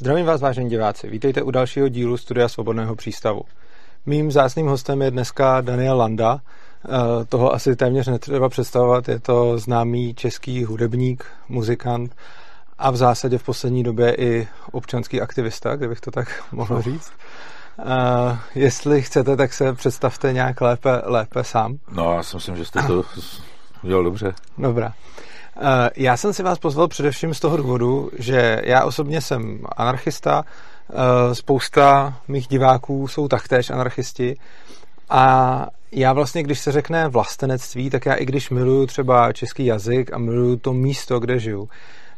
Zdravím vás, vážení diváci. Vítejte u dalšího dílu Studia Svobodného přístavu. Mým zásným hostem je dneska Daniel Landa. Eh, toho asi téměř netřeba představovat. Je to známý český hudebník, muzikant a v zásadě v poslední době i občanský aktivista, kdybych to tak mohl říct. Uh, jestli chcete, tak se představte nějak lépe, lépe sám. No, já si myslím, že jste to udělal dobře. Dobrá. Eh, já jsem si vás pozval především z toho důvodu, že já osobně jsem anarchista, eh, spousta mých diváků jsou taktéž anarchisti a já vlastně, když se řekne vlastenectví, tak já i když miluju třeba český jazyk a miluju to místo, kde žiju,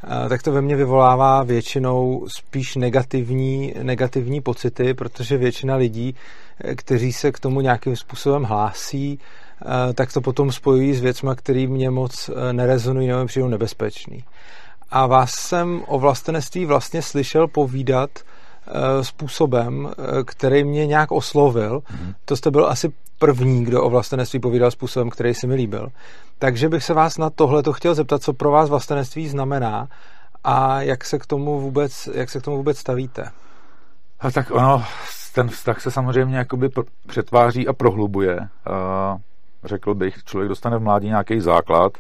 eh, tak to ve mně vyvolává většinou spíš negativní, negativní pocity, protože většina lidí, kteří se k tomu nějakým způsobem hlásí, Eh, tak to potom spojují s věcmi, které mě moc eh, nerezonují nebo přijdou nebezpečný. A vás jsem o vlastenectví vlastně slyšel povídat eh, způsobem, který mě nějak oslovil. Mm-hmm. To jste byl asi první, kdo o vlastenectví povídal způsobem, který si mi líbil. Takže bych se vás na tohle to chtěl zeptat, co pro vás vlastenectví znamená a jak se k tomu vůbec, jak se k tomu vůbec stavíte. A tak ono, ten vztah se samozřejmě jakoby přetváří a prohlubuje. Uh řekl bych, člověk dostane v mládí nějaký základ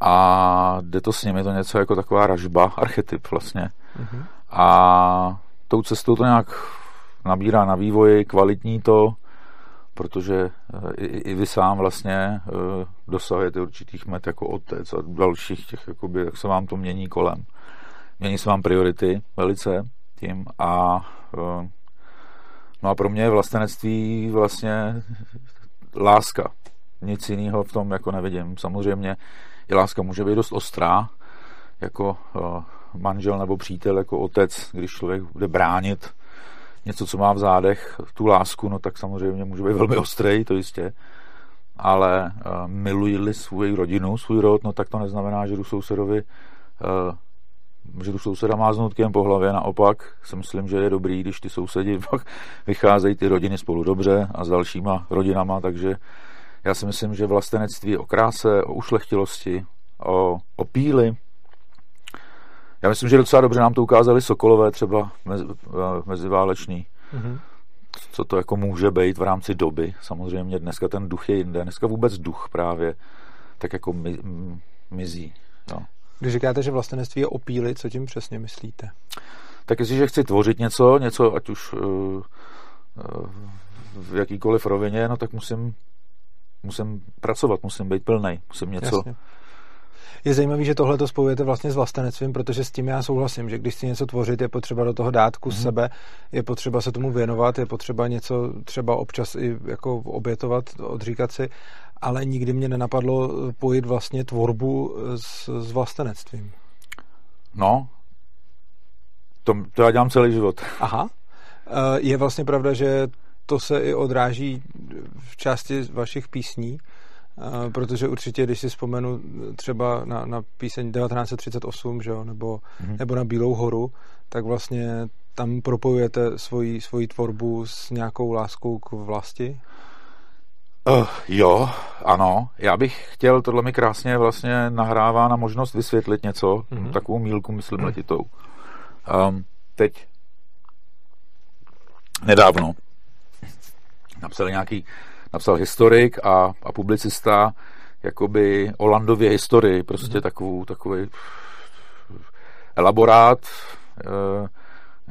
a jde to s ním, je to něco jako taková ražba, archetyp vlastně. Mm-hmm. A tou cestou to nějak nabírá na vývoji, kvalitní to, protože eh, i, i vy sám vlastně eh, dosahujete určitých met jako otec a dalších těch, jakoby, jak se vám to mění kolem. Mění se vám priority velice tím a eh, no a pro mě je vlastenectví vlastně láska. Nic jiného v tom jako nevidím. Samozřejmě i láska může být dost ostrá, jako uh, manžel nebo přítel, jako otec, když člověk bude bránit něco, co má v zádech, tu lásku, no tak samozřejmě může být velmi ostrý, to jistě. Ale uh, miluji-li svou rodinu, svůj rod, no tak to neznamená, že jdu sousedovi uh, že tu souseda má znutkem po hlavě, naopak si myslím, že je dobrý, když ty sousedi pak vycházejí ty rodiny spolu dobře a s dalšíma rodinama, takže já si myslím, že vlastenectví o kráse, o ušlechtilosti, o, o píli, já myslím, že docela dobře nám to ukázali Sokolové třeba mezi, eh, meziválečný. Mm-hmm. Co to jako může být v rámci doby. Samozřejmě dneska ten duch je jinde. Dneska vůbec duch právě tak jako mi, mizí. No. Když říkáte, že vlastenectví je opíly, co tím přesně myslíte? Tak jestliže chci tvořit něco, něco ať už uh, uh, v jakýkoliv rovině, no tak musím, musím pracovat, musím být plný, musím něco... Jasně. Je zajímavé, že tohle to spojujete vlastně s vlastenectvím, protože s tím já souhlasím, že když si něco tvořit, je potřeba do toho dát kus mm-hmm. sebe, je potřeba se tomu věnovat, je potřeba něco třeba občas i jako obětovat, odříkat si ale nikdy mě nenapadlo pojít vlastně tvorbu s, s vlastenectvím. No, to, to já dělám celý život. Aha. Eh, je vlastně pravda, že to se i odráží v části vašich písní, eh, protože určitě, když si vzpomenu třeba na, na píseň 1938, že jo, nebo, mm-hmm. nebo na Bílou horu, tak vlastně tam propojujete svoji, svoji tvorbu s nějakou láskou k vlasti? Uh, jo, ano. Já bych chtěl, tohle mi krásně vlastně nahrává na možnost vysvětlit něco, mm-hmm. takovou mílku, myslím, letitou. Um, teď nedávno napsal nějaký, napsal historik a, a publicista jakoby o Landově historii, prostě mm-hmm. takovou, takový elaborát, uh,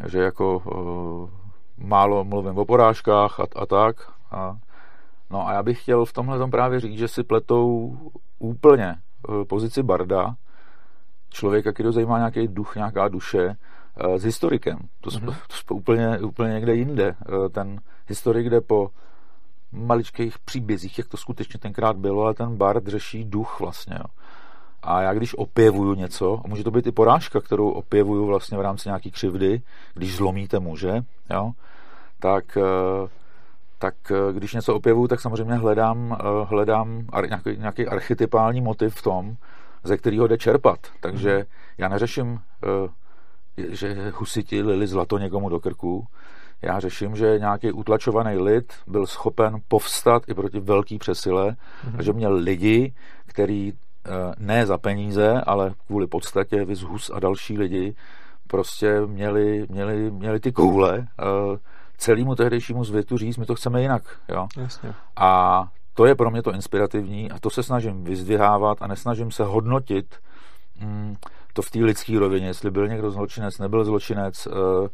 že jako uh, málo mluvím o porážkách a, a tak. A No a já bych chtěl v tomhle tom právě říct, že si pletou úplně eh, pozici barda, člověka, který zajímá nějaký duch, nějaká duše, eh, s historikem. To jsme, mm-hmm. to jsme úplně, úplně někde jinde. Eh, ten historik jde po maličkých příbězích, jak to skutečně tenkrát bylo, ale ten bard řeší duch vlastně. Jo. A já když opěvuju něco, a může to být i porážka, kterou opěvuju vlastně v rámci nějaký křivdy, když zlomíte muže, jo, tak tak eh, když něco opěvuju, tak samozřejmě hledám, eh, hledám nějaký, nějaký archetypální motiv v tom, ze kterého jde čerpat. Takže mm. já neřeším, eh, že husiti lili zlato někomu do krku. Já řeším, že nějaký utlačovaný lid byl schopen povstat i proti velký přesile mm. a že měl lidi, který ne za peníze, ale kvůli podstatě, vys Hus a další lidi, prostě měli, měli, měli ty koule uh, celému tehdejšímu zvětu říct, my to chceme jinak. Jo? Jasně. A to je pro mě to inspirativní a to se snažím vyzdvihávat a nesnažím se hodnotit mm, to v té lidské rovině, jestli byl někdo zločinec, nebyl zločinec, uh,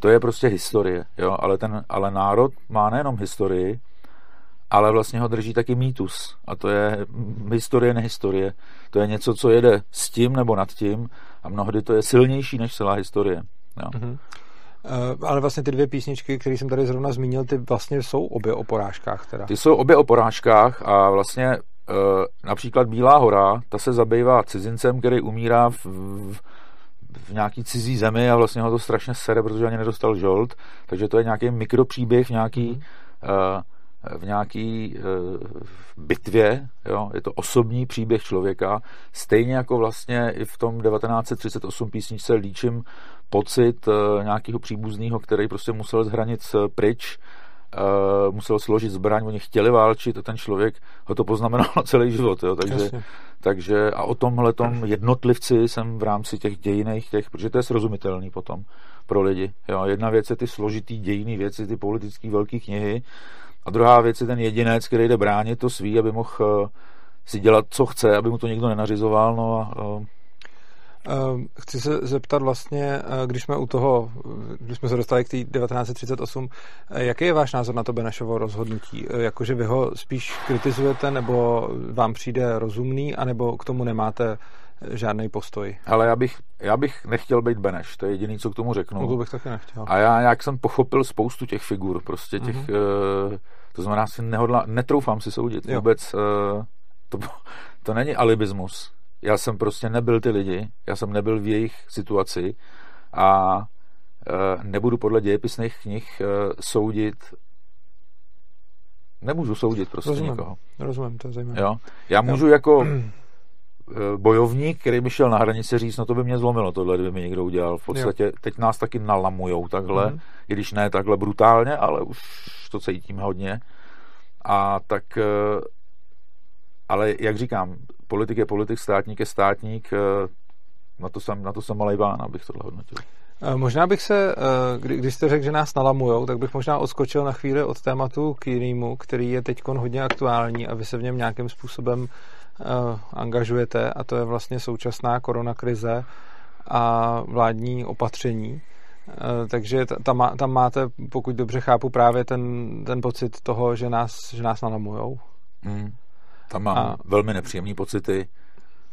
to je prostě historie, jo? Ale, ten, ale národ má nejenom historii, ale vlastně ho drží taky mýtus. A to je historie, nehistorie. To je něco, co jede s tím nebo nad tím a mnohdy to je silnější než celá historie. Jo. Mm-hmm. Uh, ale vlastně ty dvě písničky, které jsem tady zrovna zmínil, ty vlastně jsou obě o porážkách. Teda. Ty jsou obě o porážkách a vlastně uh, například Bílá hora, ta se zabývá cizincem, který umírá v, v, v nějaký cizí zemi a vlastně ho to strašně sere, protože ani nedostal žolt, takže to je nějaký mikropříběh, nějaký mm-hmm. uh, v nějaký e, bitvě, jo? je to osobní příběh člověka, stejně jako vlastně i v tom 1938 písničce líčím pocit e, nějakého příbuzného, který prostě musel z hranic pryč, e, musel složit zbraň, oni chtěli válčit a ten člověk ho to poznamenal na celý život. Jo? Takže, takže a o tomhle jednotlivci jsem v rámci těch dějiných, těch, protože to je srozumitelný potom pro lidi. Jo? Jedna věc je ty složitý dějiny věci, ty politické velké knihy, a druhá věc je ten jedinec, který jde bránit to svý, aby mohl eh, si dělat, co chce, aby mu to nikdo nenařizoval. No a, eh, eh, Chci se zeptat vlastně, když jsme u toho, když jsme se dostali k té 1938, jaký je váš názor na to Benešovo rozhodnutí? Jakože vy ho spíš kritizujete, nebo vám přijde rozumný, anebo k tomu nemáte žádný postoj? Ale já bych, já bych nechtěl být Beneš, to je jediný, co k tomu řeknu. No to bych taky nechtěl. A já jak jsem pochopil spoustu těch figur, prostě těch, mm-hmm. uh, to znamená, si nehodla, netroufám si soudit jo. vůbec, uh, to, to není alibismus. Já jsem prostě nebyl ty lidi, já jsem nebyl v jejich situaci a uh, nebudu podle dějepisných knih uh, soudit nemůžu soudit prostě rozumím, nikoho. Rozumím, to je zajímavé. Jo? Já můžu jo. jako Eh, bojovník, který by šel na hranici říct, no to by mě zlomilo, tohle kdyby mi někdo udělal. V podstatě jo. teď nás taky nalamujou takhle, mm. i když ne takhle brutálně, ale už to cítíme hodně. A tak, ale jak říkám, politik je politik, státník je státník, eh, na to jsem, na to jsem malej bán, abych tohle hodnotil. Možná bych se, kdy, když jste řekl, že nás nalamujou, tak bych možná odskočil na chvíli od tématu k jinému, který je teď hodně aktuální a vy se v něm nějakým způsobem Eh, angažujete a to je vlastně současná koronakrize a vládní opatření. Eh, takže tam, tam máte, pokud dobře chápu, právě ten, ten pocit toho, že nás, že nás nalamujou. Hmm. Tam mám a... velmi nepříjemné pocity.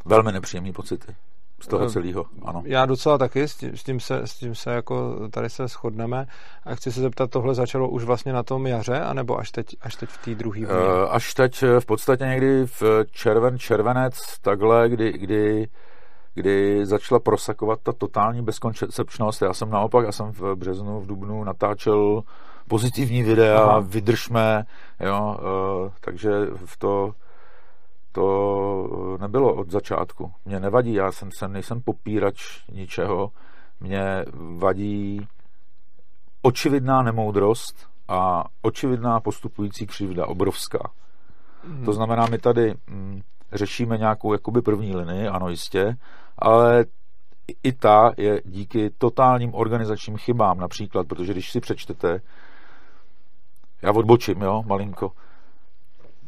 Velmi nepříjemné pocity z toho eh, celého, ano. Já docela taky, s tím, s tím, se, s tím se jako tady se shodneme. A chci se zeptat, tohle začalo už vlastně na tom jaře, anebo až teď, až teď v té druhé uh, Až teď eh, v podstatě někdy v červen, červenec, takhle, kdy, kdy, kdy začala prosakovat ta totální bezkoncepčnost. Já jsem naopak, já jsem v březnu, v dubnu natáčel pozitivní videa, Aha. vydržme, jo, takže v to to nebylo od začátku. Mě nevadí, já jsem, jsem nejsem popírač ničeho. Mě vadí očividná nemoudrost a očividná postupující křivda, obrovská. Hmm. To znamená, my tady hm, řešíme nějakou jakoby první linii, ano jistě, ale i ta je díky totálním organizačním chybám například, protože když si přečtete, já odbočím, jo, malinko,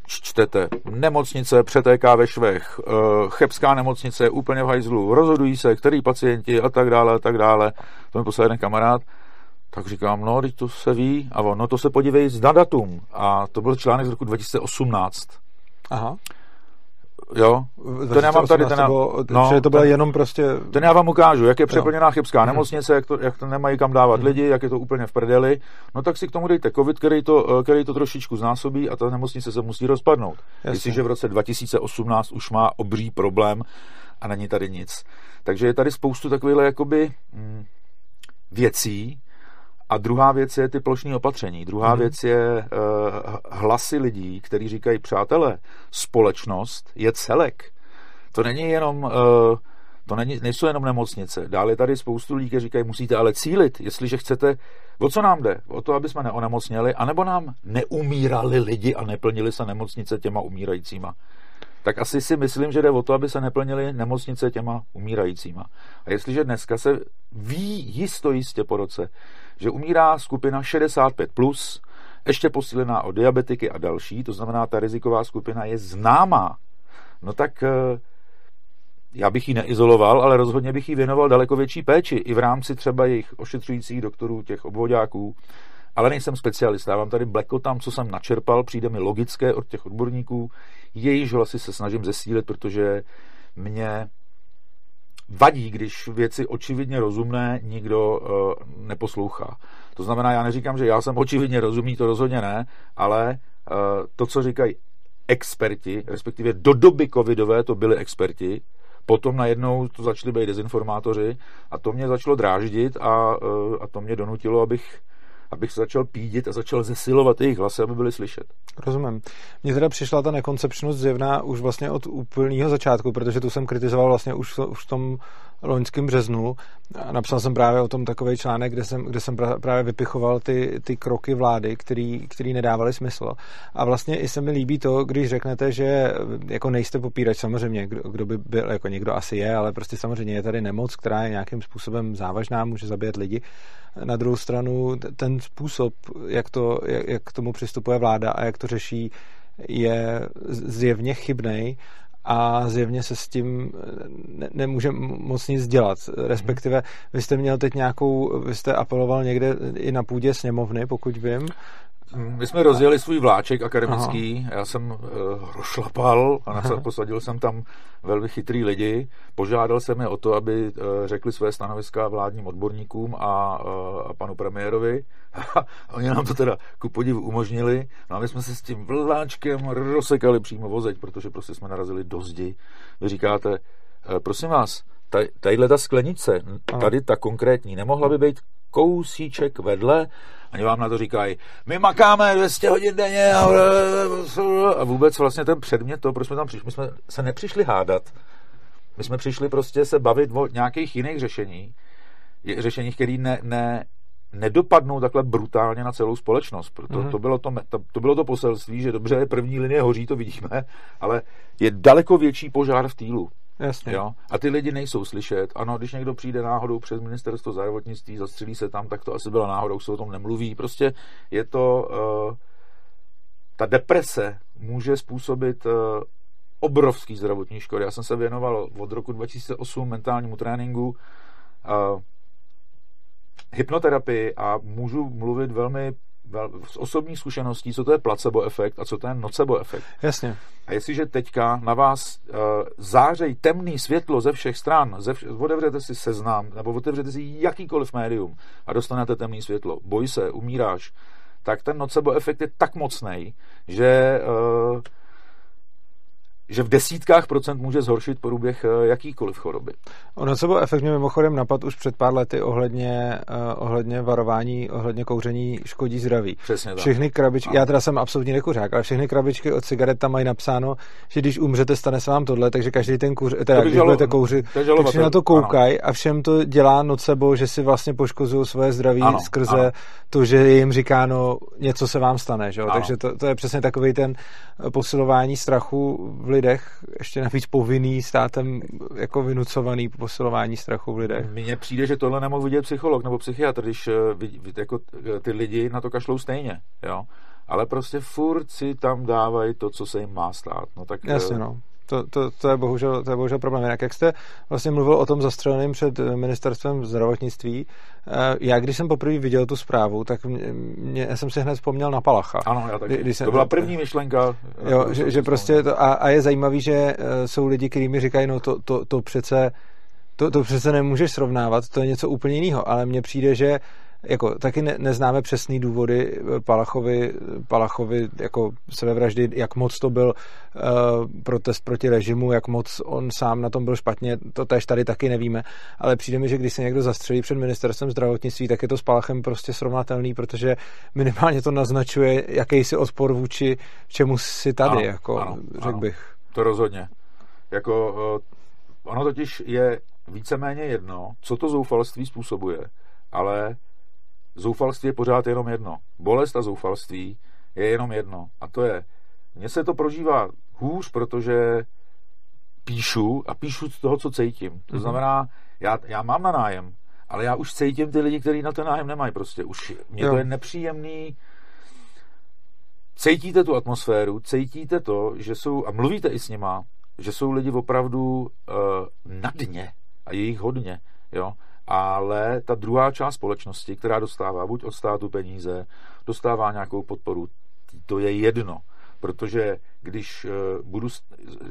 čtete, nemocnice přetéká ve švech, eh, chebská nemocnice je úplně v hajzlu, rozhodují se, který pacienti a tak dále a tak dále. To mi poslal jeden kamarád, tak říkám, no, teď to se ví, a on, no to se podívej na datum. A to byl článek z roku 2018. Aha. Jo, ten já mám tady, ten, nebo, no, že to bylo ten, jenom prostě... Ten já vám ukážu, jak je přeplněná chybská mhm. nemocnice, jak to, jak to nemají kam dávat hmm. lidi, jak je to úplně v prdeli, no tak si k tomu dejte covid, který to, který to trošičku znásobí a ta nemocnice se musí rozpadnout. Jasně. Jestliže v roce 2018 už má obří problém a není tady nic. Takže je tady spoustu takových jakoby hm, věcí, a druhá věc je ty plošní opatření. Druhá hmm. věc je uh, hlasy lidí, kteří říkají, přátelé, společnost je celek. To není jenom, uh, to není, nejsou jenom nemocnice. Dále je tady spoustu lidí, kteří říkají, musíte ale cílit, jestliže chcete, o co nám jde? O to, aby jsme neonemocněli, anebo nám neumírali lidi a neplnili se nemocnice těma umírajícíma. tak asi si myslím, že jde o to, aby se neplnily nemocnice těma umírajícíma. A jestliže dneska se ví jisto jistě po roce, že umírá skupina 65+, plus, ještě posílená o diabetiky a další, to znamená, ta riziková skupina je známá, no tak eh, já bych ji neizoloval, ale rozhodně bych jí věnoval daleko větší péči i v rámci třeba jejich ošetřujících doktorů, těch obvodáků, ale nejsem specialista. Já vám tady blekotám, co jsem načerpal, přijde mi logické od těch odborníků, jejíž hlasy se snažím zesílit, protože mě vadí, když věci očividně rozumné nikdo uh, neposlouchá. To znamená, já neříkám, že já jsem očividně rozumný, to rozhodně ne, ale uh, to, co říkají experti, respektive do doby covidové to byli experti, potom najednou to začali být dezinformátoři a to mě začalo dráždit a, uh, a to mě donutilo, abych abych se začal pídit a začal zesilovat jejich hlasy, aby byly slyšet. Rozumím. Mně teda přišla ta nekoncepčnost zjevná už vlastně od úplného začátku, protože tu jsem kritizoval vlastně už, už v tom loňském březnu. Napsal jsem právě o tom takový článek, kde jsem, kde jsem právě vypichoval ty, ty kroky vlády, který, který nedávaly smysl. A vlastně i se mi líbí to, když řeknete, že jako nejste popírač, samozřejmě, kdo, kdo by byl, jako někdo asi je, ale prostě samozřejmě je tady nemoc, která je nějakým způsobem závažná, může zabíjet lidi. Na druhou stranu ten způsob, jak, to, jak, jak k tomu přistupuje vláda a jak to řeší, je zjevně chybný a zjevně se s tím ne, nemůže moc nic dělat. Respektive vy jste měl teď nějakou, vy jste apeloval někde i na půdě sněmovny, pokud vím, my jsme rozjeli svůj vláček akademický, Aha. já jsem uh, rozšlapal a Aha. posadil jsem tam velmi chytrý lidi. Požádal jsem je o to, aby uh, řekli své stanoviska vládním odborníkům a, uh, a panu premiérovi. Oni nám to teda ku podivu umožnili. No a my jsme se s tím vláčkem rozsekali přímo vozeď, protože prostě jsme narazili do zdi. Vy říkáte, uh, prosím vás, tadyhle ta sklenice, tady ta konkrétní, nemohla by být kousíček vedle, Oni vám na to říkají, my makáme 200 hodin denně a, a vůbec vlastně ten předmět, to, proč jsme tam přišli, my jsme se nepřišli hádat, my jsme přišli prostě se bavit o nějakých jiných řešení, řešeních, které ne, ne, nedopadnou takhle brutálně na celou společnost. Proto mm-hmm. to, bylo to, to bylo to poselství, že dobře, první linie hoří, to vidíme, ale je daleko větší požár v týlu. Jasně. Jo? A ty lidi nejsou slyšet. Ano, když někdo přijde náhodou přes ministerstvo zdravotnictví, zastřelí se tam, tak to asi byla náhodou, se o tom nemluví. Prostě je to... Uh, ta deprese může způsobit uh, obrovský zdravotní škody. Já jsem se věnoval od roku 2008 mentálnímu tréninku, uh, hypnoterapii a můžu mluvit velmi z osobních zkušeností, co to je placebo efekt a co to je nocebo efekt. Jasně. A jestliže teďka na vás uh, zářej temný světlo ze všech stran, ze vš- otevřete si seznam, nebo otevřete si jakýkoliv médium a dostanete temný světlo, boj se, umíráš, tak ten nocebo efekt je tak mocný, že uh, že v desítkách procent může zhoršit průběh eh, jakýkoliv choroby. Ono co byl efekt mě mimochodem napad už před pár lety ohledně, uh, ohledně varování, ohledně kouření škodí zdraví. Přesně tak. Všechny krabičky, já teda jsem absolutně nekuřák, ale všechny krabičky od cigaret tam mají napsáno, že když umřete, stane se vám tohle, takže každý ten kouř, teda když žalo, budete kouřit, tak si na to koukají a všem to dělá nocebo, že si vlastně poškozují svoje zdraví ano, skrze ano. to, že jim říkáno, něco se vám stane, že? takže to, to je přesně takový ten posilování strachu v lidech, ještě navíc povinný státem jako vynucovaný posilování strachu v lidech. Mně přijde, že tohle nemohl vidět psycholog nebo psychiatr, když eh, jako eh, ty lidi na to kašlou stejně, jo. Ale prostě furt si tam dávají to, co se jim má stát. No tak, Jasně, eh, no. To, to, to, je bohužel, to je bohužel problém. Jak, jak jste vlastně mluvil o tom zastřeleném před ministerstvem zdravotnictví, já když jsem poprvé viděl tu zprávu, tak mě, mě, já jsem si hned vzpomněl na Palacha. Ano, já taky. Když jsem, to byla první myšlenka. Jo, že, že prostě to, a, a je zajímavý, že jsou lidi, kteří mi říkají, no to, to, to přece to, to přece nemůžeš srovnávat, to je něco úplně jiného, ale mně přijde, že jako taky ne, neznáme přesný důvody Palachovi, Palachovi jako sebevraždy, jak moc to byl uh, protest proti režimu, jak moc on sám na tom byl špatně, to tež tady taky nevíme, ale přijde mi, že když se někdo zastřelí před ministerstvem zdravotnictví, tak je to s Palachem prostě srovnatelný, protože minimálně to naznačuje jakýsi odpor vůči čemu si tady, ano, jako ano, řekl ano. bych. To rozhodně. Jako, uh, ono totiž je víceméně jedno, co to zoufalství způsobuje, ale zoufalství je pořád jenom jedno. Bolest a zoufalství je jenom jedno. A to je, mně se to prožívá hůř, protože píšu a píšu z toho, co cítím. To Mhm. znamená, já, já mám na nájem, ale já už cítím ty lidi, kteří na ten nájem nemají prostě. Už mě Jo. to je nepříjemný. Cítíte tu atmosféru, cítíte to, že jsou, a mluvíte i s nima, že jsou lidi opravdu uh, na dně a je jich hodně, jo. Ale ta druhá část společnosti, která dostává buď od státu peníze, dostává nějakou podporu, to je jedno. Protože když uh, budu,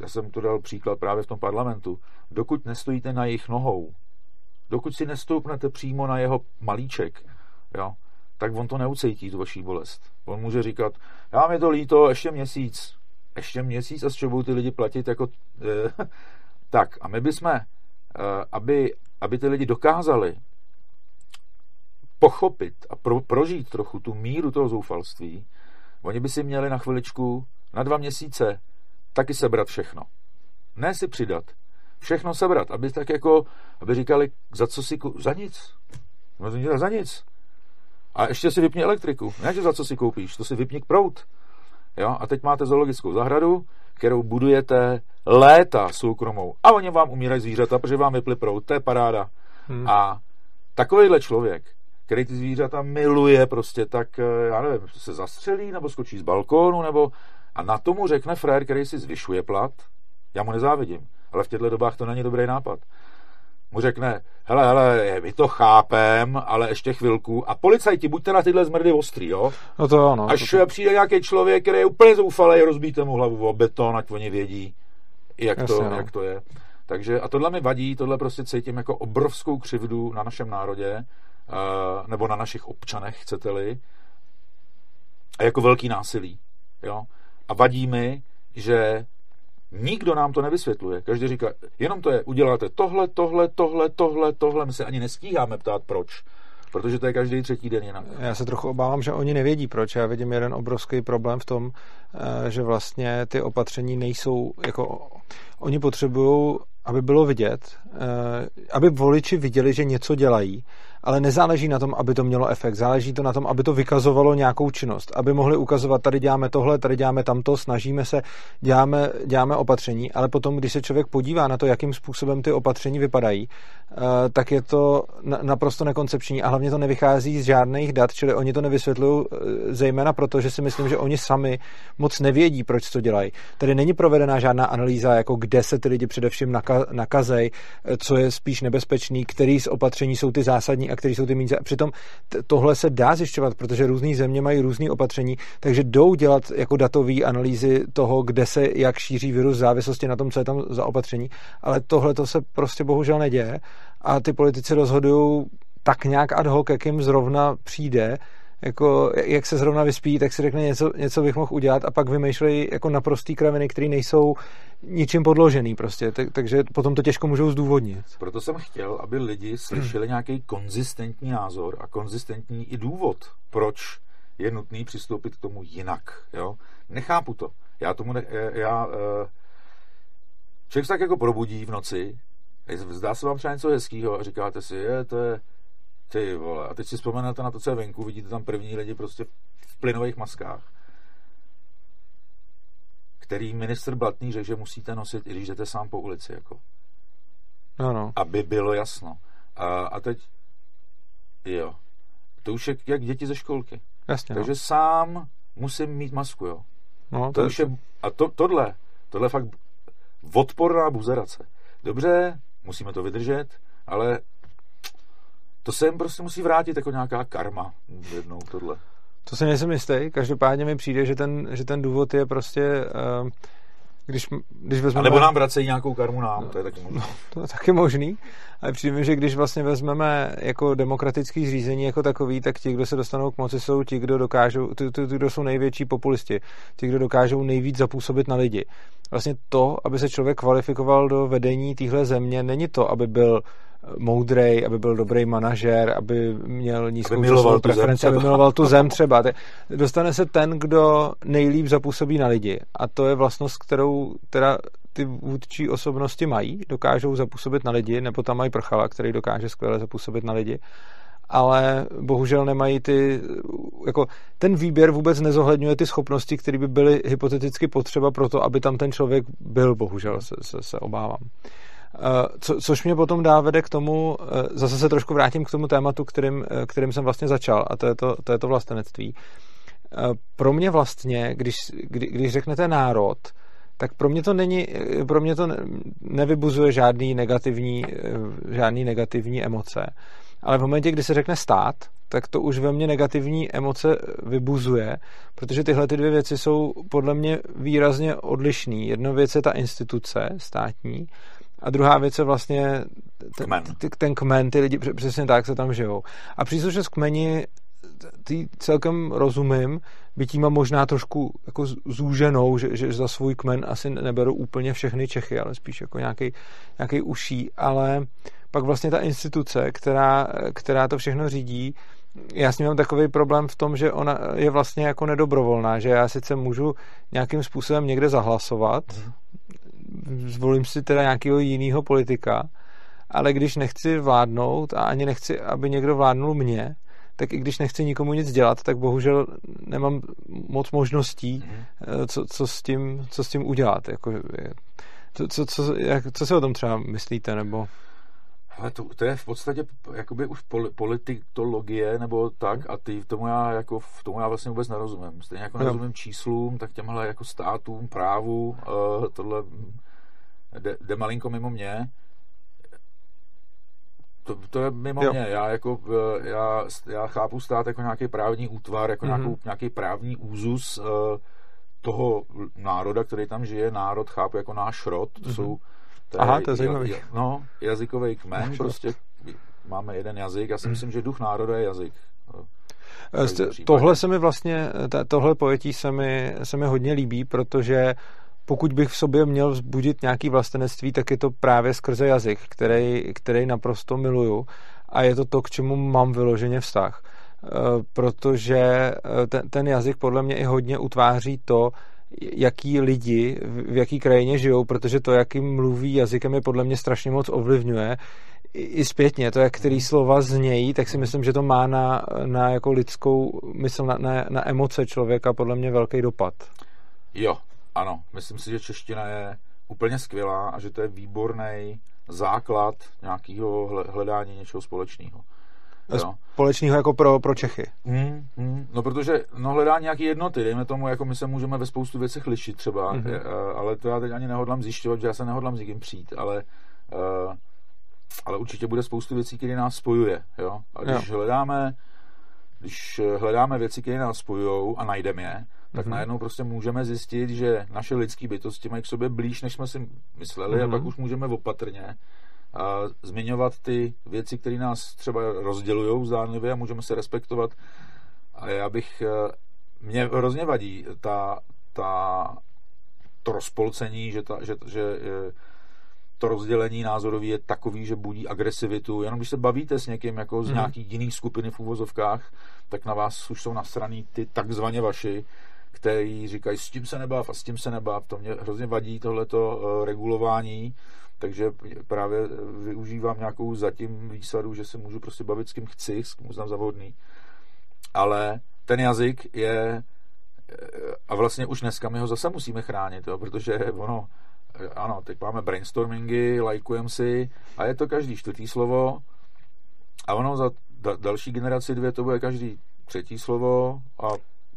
já jsem to dal příklad právě v tom parlamentu, dokud nestojíte na jejich nohou, dokud si nestoupnete přímo na jeho malíček, jo, tak on to neucejtí, tu vaší bolest. On může říkat, já mi to líto, ještě měsíc, ještě měsíc a s čím budou ty lidi platit jako... Eh, tak a my bychom, eh, aby, aby ty lidi dokázali pochopit a pro, prožít trochu tu míru toho zoufalství, oni by si měli na chviličku, na dva měsíce, taky sebrat všechno. Ne si přidat. Všechno sebrat, aby tak jako, aby říkali, za co si, za nic. No za nic. A ještě si vypni elektriku. Ne, že za co si koupíš, to si vypni prout. Jo? A teď máte zoologickou zahradu, kterou budujete léta soukromou. A oni vám umírají zvířata, protože vám vypli prout. To je paráda. Hmm. A takovýhle člověk, který ty zvířata miluje prostě, tak eh, já nevím, se zastřelí, nebo skočí z balkónu, nebo a na tomu řekne frér, který si zvyšuje plat, já mu nezávidím, ale v těchto dobách to není dobrý nápad. Mu řekne, hele, hele, my to chápem, ale ještě chvilku. A policajti, buďte na tyhle zmrdy ostrý, jo? No to jo, no. Až to, přijde nějaký člověk, který je úplně zoufalý, rozbíjte mu hlavu o beton, ať oni vědí, jak, Jasně, to, no. jak to je. Takže a tohle mi vadí, tohle prostě cítím jako obrovskou křivdu na našem národě, eh, nebo na našich občanech, chcete-li, a jako velký násilí. Jo? A vadí mi, že nikdo nám to nevysvětluje. Každý říká, jenom to je, uděláte tohle, tohle, tohle, tohle, tohle, my se ani nestíháme ptát proč, protože to je každý třetí den jinak. Já se trochu obávám, že oni nevědí proč. Já vidím jeden obrovský problém v tom, eh, že vlastně ty opatření nejsou, jako oni potřebují, aby bylo vidět, eh, aby voliči viděli, že něco dělají, ale nezáleží na tom, aby to mělo efekt. Záleží to na tom, aby to vykazovalo nějakou činnost, aby mohli ukazovat, tady děláme tohle, tady děláme tamto, snažíme se, děláme, děláme opatření, ale potom, když se člověk podívá na to, jakým způsobem ty opatření vypadají, eh, tak je to na- naprosto nekoncepční a hlavně to nevychází z žádných dat, čili oni to nevysvětlují eh, zejména proto, že si myslím, že oni sami moc nevědí, proč to dělají. Tady není provedená žádná analýza, jako kde se ty lidi především naka- nakazej, eh, co je spíš nebezpečný, který z opatření jsou ty zásadní a který jsou ty méně. zá- Přitom tohle se dá zjišťovat, protože různé země mají různé opatření, takže jdou dělat jako datové analýzy toho, kde se jak šíří virus v závislosti na tom, co je tam za opatření, ale tohle to se prostě bohužel neděje. A ty politici rozhodují tak nějak ad hoc, jak jim zrovna přijde, jako jak se zrovna vyspí, tak si řekne něco, něco bych mohl udělat a pak vymýšlejí jako naprostý kraviny, které nejsou ničím podložený prostě, tak, takže potom to těžko můžou zdůvodnit. Proto jsem chtěl, aby lidi slyšeli nějaký konzistentní názor a konzistentní i důvod, proč je nutný přistoupit k tomu jinak. Jo? Nechápu to. Já tomu ne, já, eh, člověk se tak jako probudí v noci, zdá se vám třeba něco hezkého a říkáte si, je, to je, ty vole, a teď si vzpomenete na to, co je venku, vidíte tam první lidi prostě v plynových maskách, který minister Blatný řekl, že musíte nosit, i když jdete sám po ulici, jako No, no. aby bylo jasno. A, a teď, jo, to už je jak děti ze školky. Jasně, Takže no. sám musím mít masku, jo. no To už je, a to, tohle, tohle je fakt odporná buzerace. Dobře, musíme to vydržet, ale to se jim prostě musí vrátit jako nějaká karma jednou tohle. To si nejsem jistý, každopádně mi přijde, že ten, že ten důvod je prostě, uh, když, když A vezmeme... nebo nám vracejí nějakou karmu nám, to je taky možné. To je taky možný, ale přijde mi, že když vlastně vezmeme jako demokratický zřízení jako takový, tak ti, kdo se dostanou k moci, jsou ti, kdo dokážou, ty, ty, kdo jsou největší populisti, ti, kdo dokážou nejvíc zapůsobit na lidi. Vlastně to, aby se člověk kvalifikoval do vedení téhle země, není to, aby byl moudrej, aby byl dobrý manažer, aby měl nízkou Aby miloval tu zem preferenci, aby miloval tu zem třeba. Dostane se ten, kdo nejlíp zapůsobí na lidi. A to je vlastnost, kterou teda ty vůdčí osobnosti mají, dokážou zapůsobit na lidi, nebo tam mají prchala, který dokáže skvěle zapůsobit na lidi, ale bohužel nemají ty jako ten výběr vůbec nezohledňuje ty schopnosti, které by byly hypoteticky potřeba pro to, aby tam ten člověk byl, bohužel se, se, se obávám. Eh, co, což mě potom dá vede k tomu, eh, zase se trošku vrátím k tomu tématu, kterým, eh, kterým jsem vlastně začal, a to je to, to, je to vlastenectví. Pro mě vlastně, když, kdy, když řeknete národ, tak pro mě to není, pro mě to nevybuzuje žádný negativní, žádný negativní emoce. Ale v momentě, kdy se řekne stát, tak to už ve mně negativní emoce vybuzuje, protože tyhle ty dvě věci jsou podle mě výrazně odlišné. Jedna věc je ta instituce státní a druhá věc je vlastně ten kmen, ten kmen ty lidi přesně tak se tam žijou. A příslušnost kmeni tý celkem rozumím, byť mám možná trošku jako zúženou, že, že za svůj kmen asi neberou úplně všechny Čechy, ale spíš jako nějaký, nějaký uší, ale pak vlastně ta instituce, která, která to všechno řídí, já s ním mám takový problém v tom, že ona je vlastně jako nedobrovolná, že já sice můžu nějakým způsobem někde zahlasovat, mm zvolím si teda nějakého jiného politika, ale když nechci vládnout a ani nechci, aby někdo vládnul mě, tak i když nechci nikomu nic dělat, tak bohužel nemám moc možností, mm-hmm. co, co, s tím, co s tím udělat. Jako, co, co, co, jak, co si o tom třeba myslíte? Nebo... Ale to, to je v podstatě jakoby už politologie nebo tak a ty tomu já jako v tomu já vlastně vůbec nerozumím. Stejně jako nerozumím číslům, tak těmhle jako státům, právu, uh, tohle jde, jde malinko mimo mě. To, to je mimo jo. mě. Já, jako, eh, já, já chápu stát jako nějaký právní útvar, jako mm-hmm. nějakou, nějaký právní úzus uh, toho národa, který tam žije. Národ chápu jako náš rod. To mm-hmm. jsou to Aha, to je zajímavý. No, jazykový kmen, prostě máme jeden jazyk. Já si mhm. myslím, že duch národa je jazyk. Eh, tohle se mi vlastně, tohle pojetí se mi, se mi hodně líbí, protože pokud bych v sobě měl vzbudit nějaký vlastenectví, tak je to právě skrze jazyk, který, který naprosto miluju a je to to, k čemu mám vyloženě vztah. Eh, protože eh, ten, ten jazyk podle mě i hodně utváří to, jaký lidi v jaký krajině žijou, protože to, jakým mluví jazykem, je podle mě strašně moc ovlivňuje. I zpětně, to, jak který slova znějí, tak si myslím, že to má na, na jako lidskou mysl, na, na, na emoce člověka podle mě velký dopad. Jo, ano, myslím si, že čeština je úplně skvělá a že to je výborný základ nějakého hledání něčeho společného. Jo. Společného jako pro, pro Čechy. Hmm, hmm. No protože no, hledá nějaké jednoty, dejme tomu, jako my se můžeme ve spoustu věcech lišit třeba, mm-hmm. je, ale to já teď ani nehodlám zjišťovat, že já se nehodlám s někým přijít, ale, uh, ale určitě bude spoustu věcí, které nás spojuje. Jo? A když jo. hledáme když hledáme věci, které nás spojují a najdeme je, tak mm-hmm. najednou prostě můžeme zjistit, že naše lidské bytosti mají k sobě blíž, než jsme si mysleli, mm-hmm. a pak už můžeme opatrně a zmiňovat ty věci, které nás třeba rozdělují zdánlivě a můžeme se respektovat. A já bych, eh, mě hrozně vadí ta, ta, to rozpolcení, že, ta, že, že eh, to rozdělení názorový je takový, že budí agresivitu. Jenom když se bavíte s někým jako z mm. nějaký jiný skupiny v úvozovkách, tak na vás už jsou nasraný ty takzvaně vaši, který říkají, s tím se nebav a s tím se nebav. To mě hrozně vadí tohleto uh, regulování takže právě využívám nějakou zatím výsadu, že se můžu prostě bavit s kým chci, s kým uznám za vhodný. Ale ten jazyk je a vlastně už dneska my ho zase musíme chránit, jo, protože ono, ano, teď máme brainstormingy, lajkujeme si a je to každý čtvrtý slovo a ono za da, další generaci dvě to bude každý třetí slovo a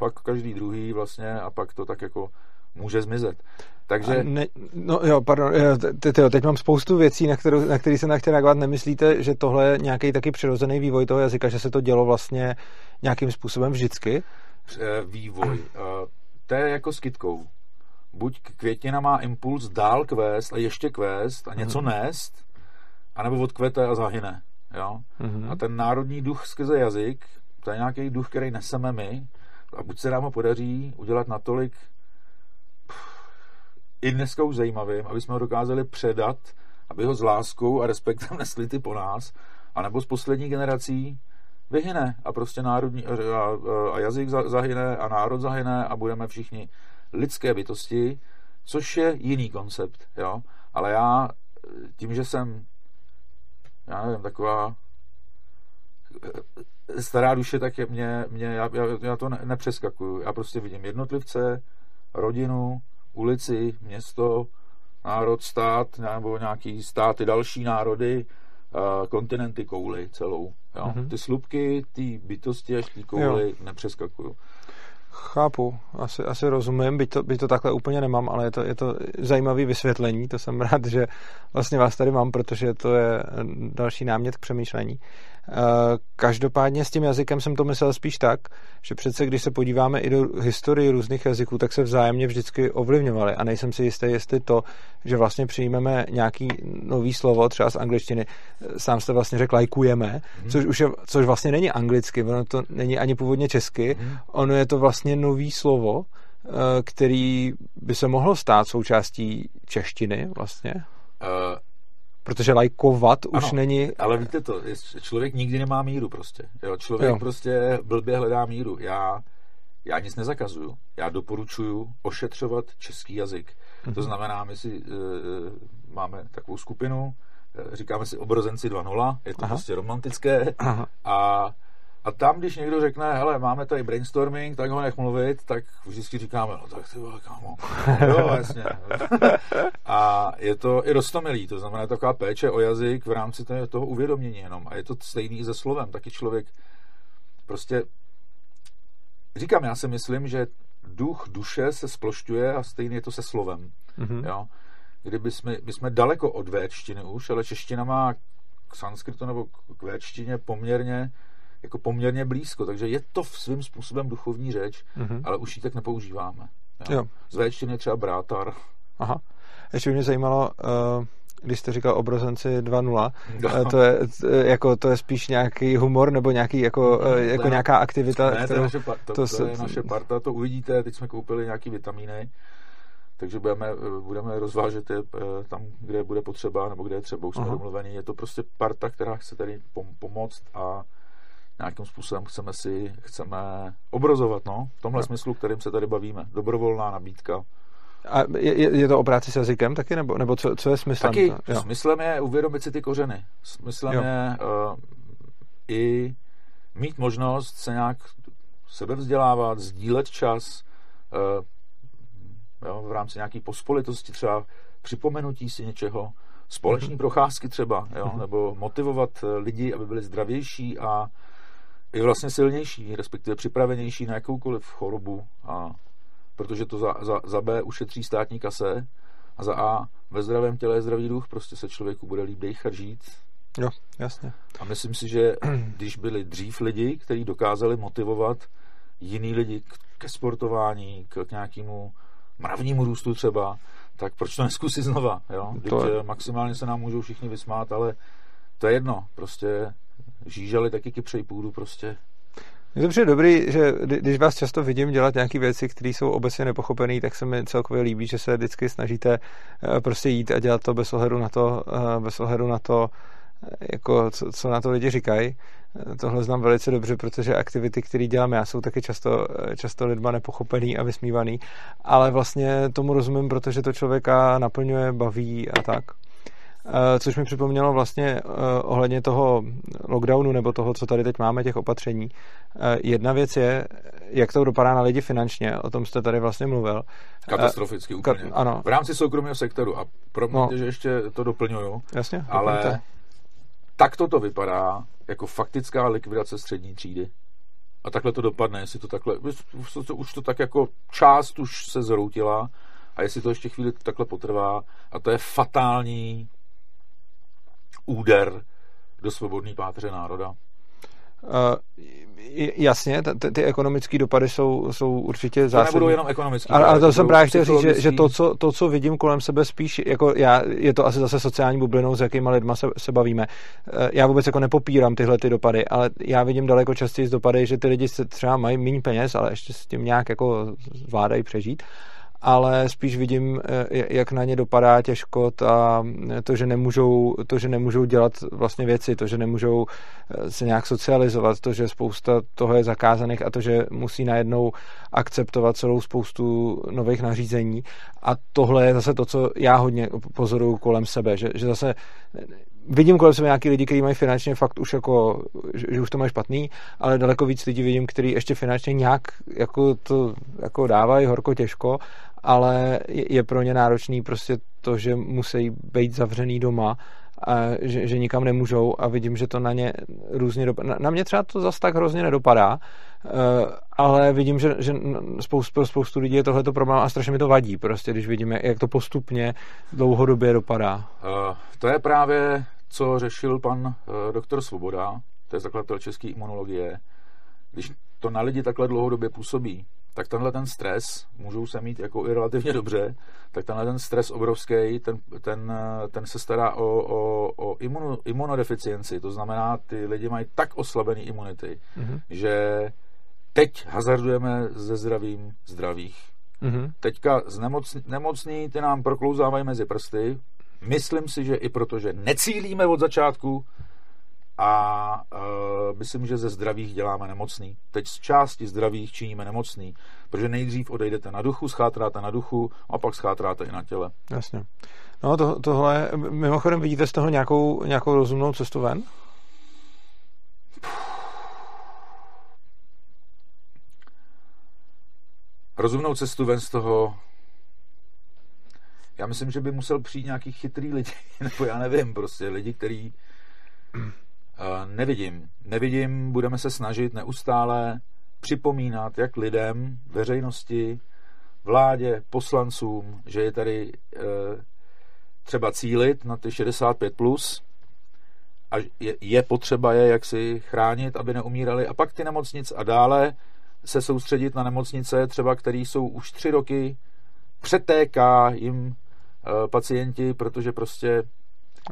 pak každý druhý vlastně a pak to tak jako může zmizet. Takže... Ne, no jo, pardon, teď, teď mám spoustu věcí, na, kterou, na který se nechtěl reagovat. Nemyslíte, že tohle je nějaký taky přirozený vývoj toho jazyka, že se to dělo vlastně nějakým způsobem vždycky? Eh, vývoj. Eh, to je jako s kytkou. Buď květina má impuls dál kvést a ještě kvést a něco mm-hmm. nést, anebo odkvete a zahyne. Jo? Mm-hmm. A ten národní duch skrze jazyk, to je nějaký duch, který neseme my, a buď se nám ho podaří udělat natolik i dneska už zajímavým, aby jsme ho dokázali předat, aby ho s láskou a respektem nesli ty po nás, anebo z poslední generací vyhyne a prostě národní a, a, jazyk zahyne a národ zahyne a budeme všichni lidské bytosti, což je jiný koncept, jo. Ale já tím, že jsem já nevím, taková stará duše, tak je mě, mě já, já, já to ne, nepřeskakuju. Já prostě vidím jednotlivce, rodinu, ulici, město, národ, stát, nebo nějaký státy, další národy, kontinenty, kouly celou. Jo? Mm-hmm. Ty slupky, ty bytosti až ty kouly jo. nepřeskakuju. Chápu, asi, asi rozumím, byť to, byť to takhle úplně nemám, ale je to, je to zajímavé vysvětlení, to jsem rád, že vlastně vás tady mám, protože to je další námět k přemýšlení. Každopádně s tím jazykem jsem to myslel spíš tak, že přece když se podíváme i do historii různých jazyků, tak se vzájemně vždycky ovlivňovaly a nejsem si jistý, jestli to, že vlastně přijmeme nějaký nový slovo, třeba z angličtiny, sám jste vlastně řekl lajkujeme, mm. což, už je, což vlastně není anglicky, ono to není ani původně česky, mm. ono je to vlastně nový slovo, eh, který by se mohlo stát součástí češtiny vlastně. Uh, Protože lajkovat ano, už není... ale víte to, člověk nikdy nemá míru prostě. Jo, člověk jo. prostě blbě hledá míru. Já, já nic nezakazuju. Já doporučuju ošetřovat český jazyk. Mm-hmm. To znamená, my si uh, máme takovou skupinu, říkáme si obrozenci 2.0, je to Aha. prostě romantické Aha. a a tam, když někdo řekne, hele, máme tady brainstorming, tak ho nech mluvit, tak vždycky říkáme, no tak ty vole, kámo. jo, jasně. A je to i rostomilý, to znamená taková péče o jazyk v rámci toho uvědomění jenom. A je to stejný se slovem. Taky člověk prostě říkám, já si myslím, že duch, duše se splošťuje a stejně je to se slovem. Mm-hmm. Jo? Kdyby jsme, my jsme daleko od véčtiny už, ale čeština má k sanskritu nebo k véčtině poměrně jako poměrně blízko, takže je to v svým způsobem duchovní řeč, mm-hmm. ale už ji tak nepoužíváme. Jo. Jo. Z véčtiny třeba brátar. Aha. Ještě mě zajímalo, uh, když jste říkal obrozenci 2.0, no. Eh, to, je, jako, to je spíš nějaký humor nebo nějaký, jako, no, jako ne, nějaká aktivita? Ne, kterou, to, je naše, to, to, to je naše parta, to uvidíte, teď jsme koupili nějaký vitamíny, takže budeme, budeme rozvážet je tam, kde bude potřeba, nebo kde je třeba, už jsme Aha. domluveni. Je to prostě parta, která chce tady pomoct a nějakým způsobem chceme si chceme obrazovat, no, v tomhle no. smyslu, kterým se tady bavíme. Dobrovolná nabídka. A je, je to o práci s jazykem taky, nebo, nebo co, co je smyslem? Taky, to? smyslem je uvědomit si ty kořeny. Smyslem jo. je uh, i mít možnost se nějak sebevzdělávat, sdílet čas, uh, jo, v rámci nějaké pospolitosti, třeba připomenutí si něčeho, společní mm-hmm. procházky třeba, jo, mm-hmm. nebo motivovat eh, lidi, aby byli zdravější a je vlastně silnější, respektive připravenější na jakoukoliv chorobu, a protože to za, za, za B ušetří státní kase a za A ve zdravém těle je zdravý duch, prostě se člověku bude líp dejchat žít. Jo, jasně. A myslím si, že když byli dřív lidi, kteří dokázali motivovat jiný lidi ke sportování, k, k nějakému mravnímu růstu třeba, tak proč to neskusit znova, jo? To je... maximálně se nám můžou všichni vysmát, ale to je jedno, prostě žížali taky kypřej půdu prostě. Je to přijde dobrý, že když vás často vidím dělat nějaké věci, které jsou obecně nepochopené, tak se mi celkově líbí, že se vždycky snažíte eh, prostě jít a dělat to bez ohledu na to, eh, bez ohledu na to, eh, jako co, co na to lidi říkají. Tohle znám velice dobře, protože aktivity, které dělám já, jsou taky často, často lidma nepochopený a vysmívaný, ale vlastně tomu rozumím, protože to člověka naplňuje, baví a tak. Eh, což mi připomnělo vlastně eh, ohledně toho lockdownu nebo toho, co tady teď máme, těch opatření. Eh, jedna věc je, jak to dopadá na lidi finančně, o tom jste tady vlastně mluvil. Katastroficky úplně. Ka- ano. V rámci soukromého sektoru. A promiňte, no. že ještě to doplňuju. Jasně, ale doplňte. tak to vypadá jako faktická likvidace střední třídy. A takhle to dopadne, jestli to takhle, už to tak jako část už se zhroutila a jestli to ještě chvíli takhle potrvá a to je fatální úder do svobodné páteře národa? Uh, jasně, ty, ty ekonomické dopady jsou, jsou určitě zásadní. To nebudou jenom ekonomické. Ale, ale to jsem právě chtěl říct, že, že to, co, to, co vidím kolem sebe spíš, jako já, je to asi zase sociální bublinou, s jakýma lidma se, se bavíme. Uh, já vůbec jako nepopírám tyhle ty dopady, ale já vidím daleko častěji z dopady, že ty lidi se třeba mají méně peněz, ale ještě s tím nějak jako zvládají přežít ale spíš vidím, eh, jak na ně dopadá těžkot a to, že nemůžou, to, že nemůžou dělat vlastně věci, to, že nemůžou eh, se nějak socializovat, to, že spousta toho je zakázaných a to, že musí najednou akceptovat celou spoustu nových nařízení. A tohle je zase to, co já hodně pozoruju kolem sebe, že, že zase vidím kolem sebe nějaký lidi, kteří mají finančně fakt už jako, že, že už to mají špatný, ale daleko víc lidí vidím, kteří ještě finančně nějak jako to jako dávají horko těžko, ale je, pro ně náročný prostě to, že musí být zavřený doma a že, že nikam nemůžou a vidím, že to na ně různě dopadá. Na, na mě třeba to zas tak hrozně nedopadá, uh, ale vidím, že, že spoustu, pro spoustu lidí je tohleto problém a strašně mi to vadí, prostě, když vidíme, jak to postupně dlouhodobě dopadá. Uh, to je právě, co řešil pan uh, doktor Svoboda, to je zakladatel české imunologie. Když to na lidi takhle dlouhodobě působí, tak tenhle ten stres, můžou se mít jako i relativně dobře, tak tenhle ten stres obrovský, ten, ten, ten se stará o, o, o imuno, imunodeficienci, to znamená, ty lidi mají tak oslabený imunity, mm-hmm. že teď hazardujeme ze zdravím zdravých. Mm-hmm. Teďka z nemocný, nemocný ty nám proklouzávají mezi prsty, myslím si, že i protože necílíme od začátku, a uh, myslím, že ze zdravých děláme nemocný. Teď z části zdravých činíme nemocný, protože nejdřív odejdete na duchu, schátráte na duchu a pak schátráte i na těle. Jasně. No to, tohle, mimochodem vidíte z toho nějakou, nějakou rozumnou cestu ven? Rozumnou cestu ven z toho já myslím, že by musel přijít nějaký chytrý lidi, nebo já nevím, prostě lidi, kteří Nevidím. Nevidím, budeme se snažit neustále připomínat jak lidem, veřejnosti, vládě, poslancům, že je tady e, třeba cílit na ty 65 plus a je, potřeba je jaksi chránit, aby neumírali a pak ty nemocnice a dále se soustředit na nemocnice, třeba které jsou už tři roky, přetéká jim e, pacienti, protože prostě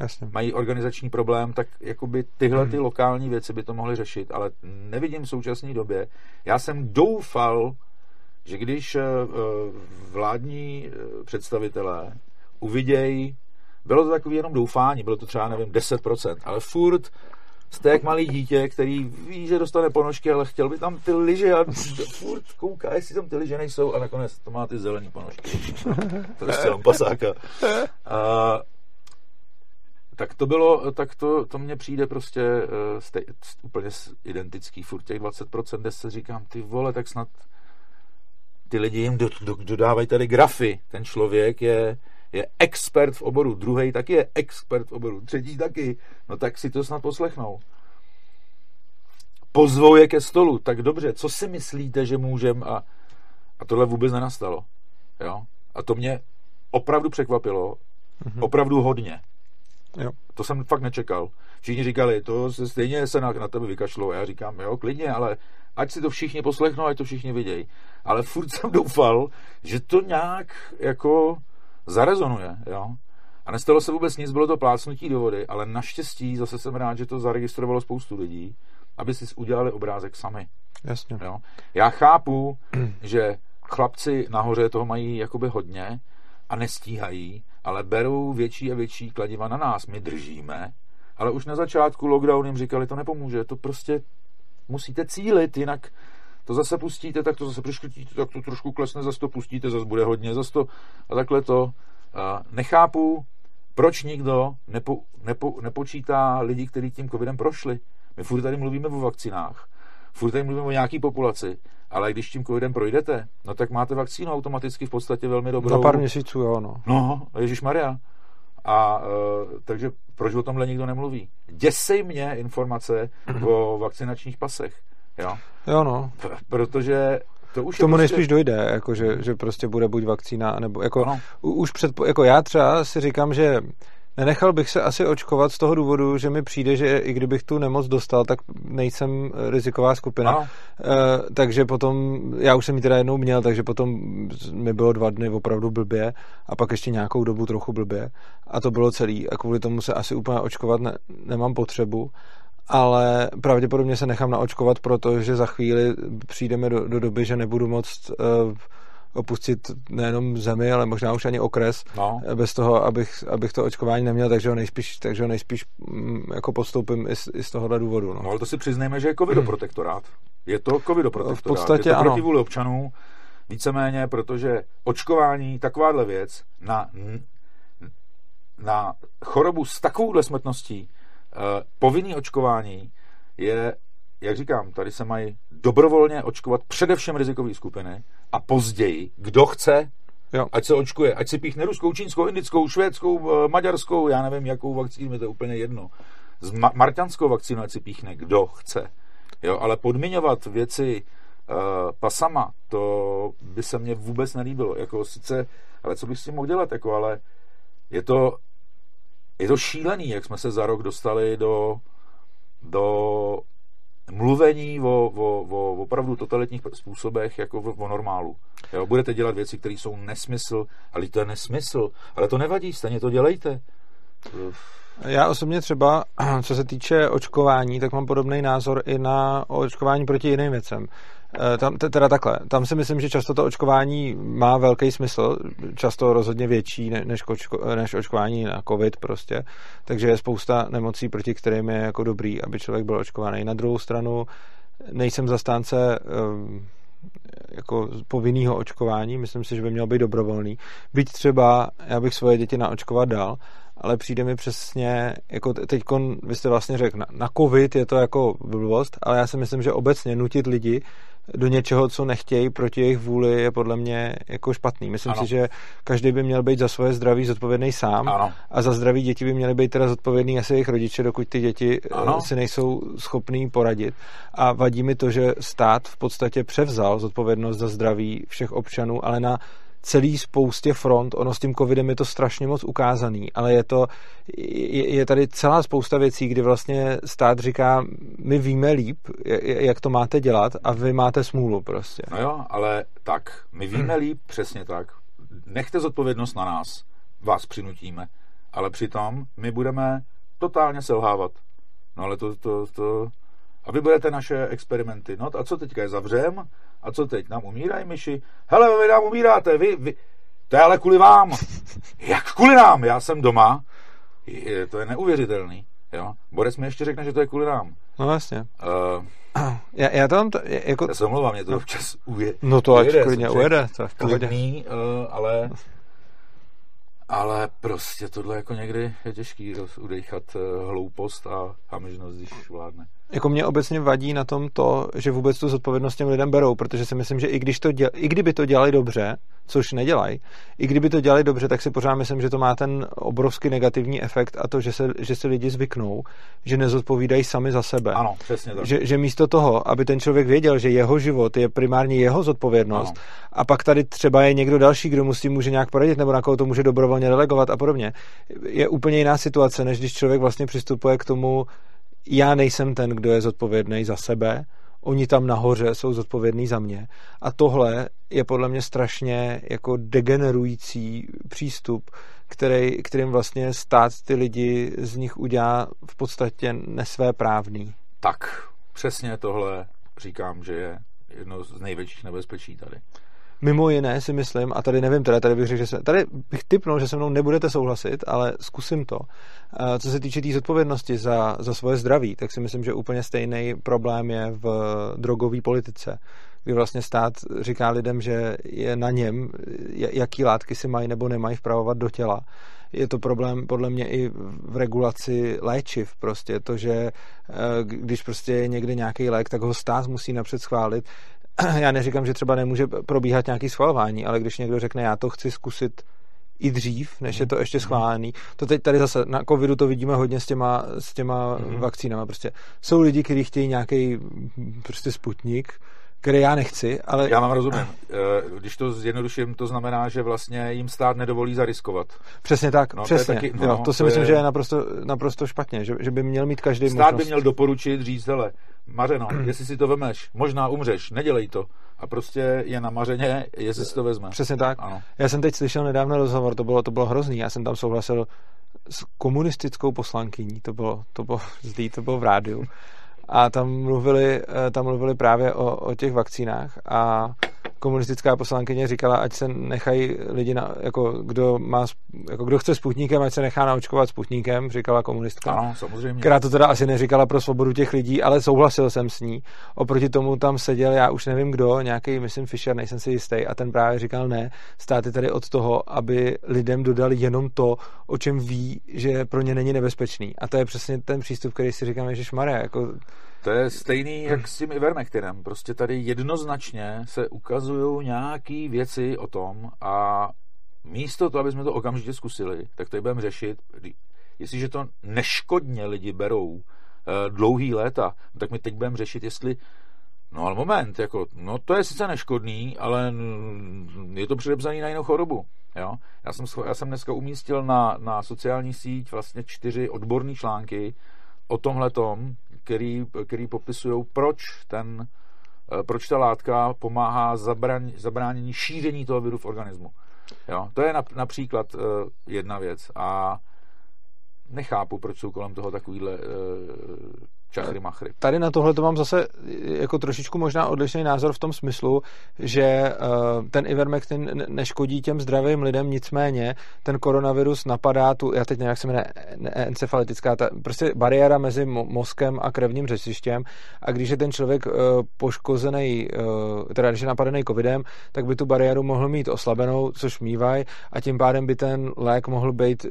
Jasně. mají organizační problém, tak jakoby tyhle ty hmm. lokální věci by to mohly řešit, ale nevidím v současné době. Já jsem doufal, že když eh, vládní eh, představitelé uvidějí, bylo to takové jenom doufání, bylo to třeba, nevím, 10%, ale furt jste jak malý dítě, který ví, že dostane ponožky, ale chtěl by tam ty lyže a furt kouká, jestli tam ty lyže nejsou a nakonec to má ty zelený ponožky. to je jenom pasáka. A tak to bylo, tak to, to mně přijde prostě uh, stej, úplně identický, furt těch 20%, kde se říkám, ty vole, tak snad ty lidi jim do, do, dodávají tady grafy. Ten člověk je, je expert v oboru, druhý taky je expert v oboru, třetí taky, no tak si to snad poslechnou. Pozvou je ke stolu, tak dobře, co si myslíte, že můžem a, a tohle vůbec nenastalo. Jo? A to mě opravdu překvapilo, mm-hmm. opravdu hodně. Jo. To jsem fakt nečekal. Všichni říkali, to se stejně se na, na tebe vykašlo. Já říkám, jo, klidně, ale ať si to všichni poslechnou, ať to všichni vidějí. Ale furt jsem doufal, že to nějak jako zarezonuje, jo. A nestalo se vůbec nic, bylo to plácnutí do vody, ale naštěstí zase jsem rád, že to zaregistrovalo spoustu lidí, aby si udělali obrázek sami. Jasně. Jo? Já chápu, že chlapci nahoře toho mají jakoby hodně a nestíhají, ale berou větší a větší kladiva na nás. My držíme, ale už na začátku lockdown jim říkali, to nepomůže, to prostě musíte cílit, jinak to zase pustíte, tak to zase přiškrtíte, tak to trošku klesne, zase to pustíte, zase bude hodně, zase to a takhle to. A nechápu, proč nikdo nepo, nepo, nepočítá lidi, kteří tím covidem prošli. My furt tady mluvíme o vakcinách, furt tady mluvíme o nějaký populaci, ale když tím covidem projdete, no tak máte vakcínu automaticky v podstatě velmi dobrou. Za pár měsíců, jo, no. No, Ježíš Maria. A uh, takže proč o tomhle nikdo nemluví? Děsej mě informace o vakcinačních pasech. Jo, jo no. P- protože to už K tomu prostě... nejspíš dojde, jako že, že prostě bude buď vakcína, nebo jako, ano. už před, jako já třeba si říkám, že Nenechal bych se asi očkovat z toho důvodu, že mi přijde, že i kdybych tu nemoc dostal, tak nejsem riziková skupina. E, takže potom, já už jsem ji teda jednou měl, takže potom mi bylo dva dny opravdu blbě a pak ještě nějakou dobu trochu blbě. A to bylo celý. A kvůli tomu se asi úplně očkovat ne, nemám potřebu ale pravděpodobně se nechám naočkovat, protože za chvíli přijdeme do, do doby, že nebudu moct uh, opustit nejenom zemi, ale možná už ani okres, no. bez toho, abych, abych to očkování neměl, takže ho nejspíš, takže ho nejspíš mm, jako postoupím i z, i z tohohle důvodu. No. no ale to si přiznejme, že je covidoprotektorát. Je to covidoprotektorát. V podstatě je to ano. proti vůli občanů, víceméně, protože očkování, takováhle věc, na na chorobu s takovouhle smrtností uh, povinný očkování je, jak říkám, tady se mají dobrovolně očkovat především rizikové skupiny a později, kdo chce, Jo. Ať se očkuje, ať si píchne ruskou, čínskou, indickou, švédskou, eh, maďarskou, já nevím, jakou vakcínu, je to úplně jedno. S ma- marťanskou vakcínou ať si píchne, kdo chce. Jo, ale podmiňovat věci uh, pasama, to by se mně vůbec nelíbilo. Jako sice, ale co bych s tím mohl dělat, jako, ale je to, je to šílený, jak jsme se za rok dostali do, do mluvení o, o, o opravdu totalitních způsobech jako o, o normálu. Jo, budete dělat věci, které jsou nesmysl, ale to je nesmysl. Ale to nevadí, stejně to dělejte. Já osobně třeba, co se týče očkování, tak mám podobný názor i na očkování proti jiným věcem. Eh, tam, teda takhle, tam si myslím, že často to očkování má velký smysl, často rozhodně větší než, očko, než očkování na covid prostě, takže je spousta nemocí, proti kterým je jako dobrý, aby člověk byl očkovaný. Na druhou stranu nejsem zastánce um, jako povinného očkování, myslím si, že by mělo být dobrovolný. Byť třeba já bych svoje děti naočkovat dal, ale přijde mi přesně, jako teď vy jste vlastně řekl, na, na covid je to jako blbost, ale já si myslím, že obecně nutit lidi do něčeho, co nechtějí proti jejich vůli, je podle mě jako špatný. Myslím ano. si, že každý by měl být za svoje zdraví zodpovědný sám ano. a za zdraví děti by měly být teda zodpovědný asi jejich rodiče, dokud ty děti eh, ano. si nejsou schopní poradit. A vadí mi to, že stát v podstatě převzal zodpovědnost za zdraví všech občanů, ale na celý spoustě front. Ono s tím covidem je to strašně moc ukázaný, ale je to, je, je tady celá spousta věcí, kdy vlastně stát říká, my víme líp, jak to máte dělat a vy máte smůlu prostě. No jo, ale tak, my víme líp, přesně tak. Nechte zodpovědnost na nás, vás přinutíme, ale přitom my budeme totálně selhávat. No ale to, to, to, a vy budete naše experimenty. No a co teďka je zavřem? A co teď? Nám umírají myši? Hele, vy nám umíráte, vy, vy. To je ale kvůli vám. Jak kvůli nám? Já jsem doma. Je, to je neuvěřitelný. Jo? Borec mi ještě řekne, že to je kvůli nám. No vlastně. Uh, já, já tam to, jako... Já se omlouvám, mě to občas uje, No to ať klidně ujede, to je v pohodě. Klidný, uh, ale ale prostě tohle jako někdy je těžký udechat hloupost a hamižnost, když vládne. Jako mě obecně vadí na tom to, že vůbec tu zodpovědnost těm lidem berou, protože si myslím, že i, když to děl, i kdyby to dělali dobře, což nedělají, i kdyby to dělali dobře, tak si pořád myslím, že to má ten obrovský negativní efekt a to, že se, že se lidi zvyknou, že nezodpovídají sami za sebe. Ano, přesně tak. Že, že místo toho, aby ten člověk věděl, že jeho život je primárně jeho zodpovědnost ano. a pak tady třeba je někdo další, kdo mu s tím může nějak poradit nebo na koho to může dobrovolně delegovat a podobně, je úplně jiná situace, než když člověk vlastně přistupuje k tomu, já nejsem ten, kdo je zodpovědný za sebe, oni tam nahoře jsou zodpovědní za mě. A tohle je podle mě strašně jako degenerující přístup, který, kterým vlastně stát ty lidi z nich udělá v podstatě nesvéprávný. Tak, přesně tohle říkám, že je jedno z největších nebezpečí tady. Mimo jiné si myslím, a tady nevím, teda tady bych řekl, že se, tady bych typnul, že se mnou nebudete souhlasit, ale zkusím to. Co se týče té tý zodpovědnosti za, za svoje zdraví, tak si myslím, že úplně stejný problém je v drogové politice, kdy vlastně stát říká lidem, že je na něm, jaký látky si mají nebo nemají vpravovat do těla. Je to problém podle mě i v regulaci léčiv prostě, to, že eh, když prostě je někde nějaký lék, tak ho stát musí napřed schválit, já neříkám, že třeba nemůže probíhat nějaký schvalování, ale když někdo řekne, já to chci zkusit i dřív, než je to ještě schválený. To teď tady zase na covidu to vidíme hodně s těma, s těma mm-hmm. vakcínama. Prostě jsou lidi, kteří chtějí nějaký prostě sputnik, který já nechci, ale... Já mám rozumím. Eh, když to zjednoduším, to znamená, že vlastně jim stát nedovolí zariskovat. Přesně tak, no, přesně. To, taky, no, jo, to si to myslím, je... že je naprosto, naprosto špatně, že, že by měl mít každý Stát možnost. by měl doporučit, říct, hele, Mařeno, jestli si to vemeš, možná umřeš, nedělej to. A prostě je na Mařeně, jestli si to vezme. Přesně tak. Ano. Já jsem teď slyšel nedávno rozhovor, to bylo, to bylo hrozný, já jsem tam souhlasil s komunistickou poslankyní, to bylo, to bylo zlý, to bylo v rádiu a tam mluvili, eh, tam mluvili právě o, o těch vakcínách a komunistická poslankyně říkala, ať se nechají lidi, na, jako, kdo, má, jako, kdo chce sputníkem, ať se nechá naočkovat sputníkem, říkala komunistka. Ano, samozřejmě. Která to teda asi neříkala pro svobodu těch lidí, ale souhlasil jsem s ní. Oproti tomu tam seděl, já už nevím kdo, nějaký, myslím Fischer, nejsem si jistý, a ten právě říkal ne, státy tady od toho, aby lidem dodali jenom to, o čem ví, že pro ně není nebezpečný. A to je přesně ten přístup, který si říkám, že Maria, jako to je stejný jak s tím Ivermectinem. Prostě tady jednoznačně se ukazují nějaké věci o tom a místo toho, aby jsme to okamžitě zkusili, tak to budeme řešit, jestliže to neškodně lidi berou uh, dlouhý léta, tak my teď budeme řešit, jestli No ale moment, jako, no to je sice neškodný, ale je to předepsaný na jinou chorobu. Jo? Já, jsem, já jsem dneska umístil na, na sociální síť vlastně čtyři odborné články o tomhletom, který, který popisují, proč ten eh, proč ta látka pomáhá zabran, zabránění šíření toho viru v organismu. Jo? To je například uh, jedna věc. A nechápu, proč jsou kolem toho takovýhle uh, čachry machry. Tady na tohle to mám zase jako trošičku možná odlišný názor v tom smyslu, že uh, ten Ivermectin neškodí těm zdravým lidem, nicméně ten koronavirus napadá tu, já teď nevím, jak se jmenuje, encefalitická, ta, prostě bariéra mezi mozkem a krevním řečištěm a když je ten člověk poškozený, teda když je napadený covidem, tak by tu bariéru mohl mít oslabenou, což mývají a tím pádem by ten lék mohl být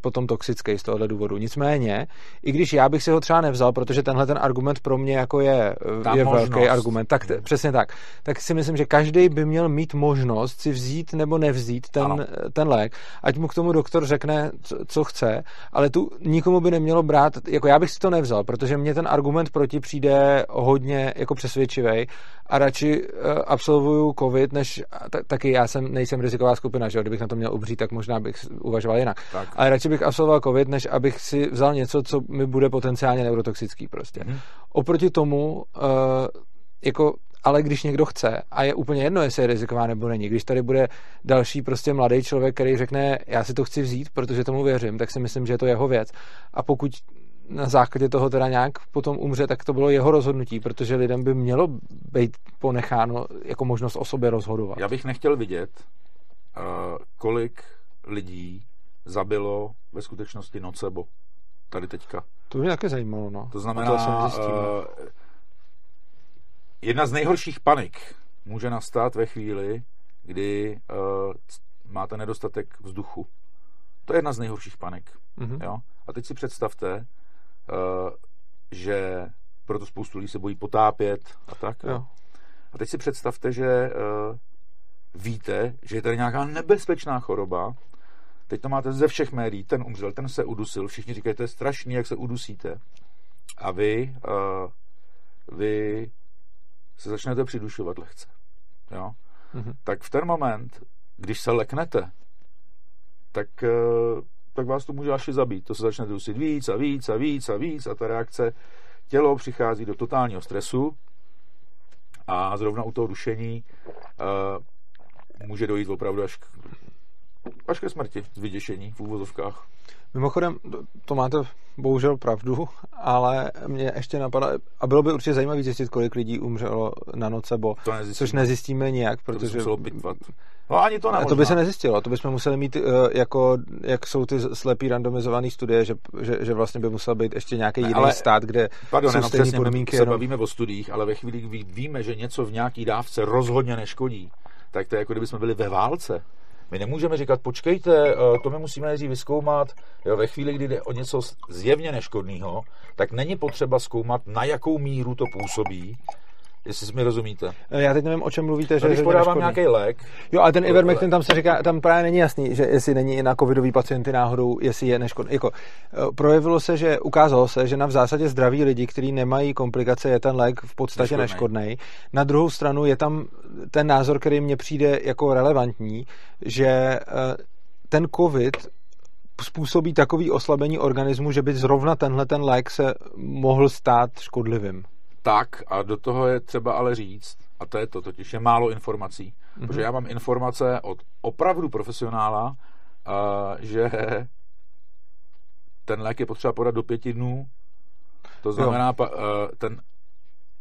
potom toxický z tohohle důvodu. Nicméně, i když já bych si ho třeba nevzal, protože tenhle ten argument pro mě jako je, je velký argument. Tak t- přesně tak. Tak si myslím, že každý by měl mít možnost si vzít nebo nevzít ten, ten lék, ať mu k tomu doktor řekne, co, co chce, ale tu nikomu by nemělo brát, jako já bych si to nevzal, protože mně ten argument proti přijde hodně jako přesvědčivý a radši uh, absolvuju covid, než t- taky já jsem, nejsem riziková skupina, že jo, kdybych na to měl ubřít, tak možná bych uvažoval jinak. Tak. Ale radši bych absolvoval covid, než abych si vzal něco, co mi bude potenciálně neurotoxické toxický prostě. Hmm. Oproti tomu, uh, jako ale když někdo chce a je úplně jedno, jestli je riziková nebo není, když tady bude další prostě mladý člověk, který řekne, já si to chci vzít, protože tomu věřím, tak si myslím, že je to jeho věc. A pokud na základě toho teda nějak potom umře, tak to bylo jeho rozhodnutí, protože lidem by mělo být ponecháno jako možnost o sobě rozhodovat. Já bych nechtěl vidět, uh, kolik lidí zabilo ve skutečnosti nocebo tady teďka. To mě také zajímalo, no. To znamená, to uh, jedna z nejhorších panik může nastat ve chvíli, kdy uh, máte nedostatek vzduchu. To je jedna z nejhorších panik. Mm-hmm. Jo? A teď si představte, uh, že proto spoustu lidí se bojí potápět a tak. Jo. Jo. A teď si představte, že uh, víte, že je tady nějaká nebezpečná choroba, Teď to máte ze všech médií, ten umřel, ten se udusil, všichni říkají, to je strašný, jak se udusíte. A vy, uh, vy se začnete přidušovat lehce. Jo? Mm-hmm. Tak v ten moment, když se leknete, tak, uh, tak vás to může až zabít. To se začne dusit víc a víc a víc a víc a ta reakce, tělo přichází do totálního stresu a zrovna u toho dušení uh, může dojít opravdu až k až ke smrti z vyděšení v úvozovkách. Mimochodem, to máte bohužel pravdu, ale mě ještě napadá, a bylo by určitě zajímavé zjistit, kolik lidí umřelo na nocebo, to což nezjistíme nijak, protože... To by No ani to nemožná. To by se nezjistilo, to bychom museli mít, eh, jako, jak jsou ty slepý randomizované studie, že, že, že, vlastně by musel být ještě nějaký jiný ale, stát, kde pardon, jsou stejné podmínky. My se jenom... bavíme o studiích, ale ve chvíli, kdy víme, že něco v nějaký dávce rozhodně neškodí, tak to je jako kdyby jsme byli ve válce. My nemůžeme říkat, počkejte, eh, to my musíme nejdřív vyzkoumat. Jo, ve chvíli, kdy jde o něco zjevně neškodného, tak není potřeba zkoumat, na jakou míru to působí, jestli mi rozumíte. Eh, já teď nevím, o čem mluvíte. Že, když podávám nějaký lék. Jo, ale ten Ivermectin tam se říká, tam právě není jasný, že jestli není i na covidový pacienty náhodou, jestli je neškodný. Jako, eh, projevilo se, že ukázalo se, že na v zásadě zdraví lidi, kteří nemají komplikace, je ten lék v podstatě neškodný. Na druhou stranu je tam ten názor, který mně přijde jako relevantní, že eh, ten covid způsobí takový oslabení organismu, že by zrovna tenhle ten lék se mohl stát škodlivým. Tak a do toho je třeba ale říct, a to je to, totiž je málo informací, mm-hmm. protože já mám informace od opravdu profesionála, uh, že ten lék je potřeba podat do pěti dnů. To znamená, uh, ten,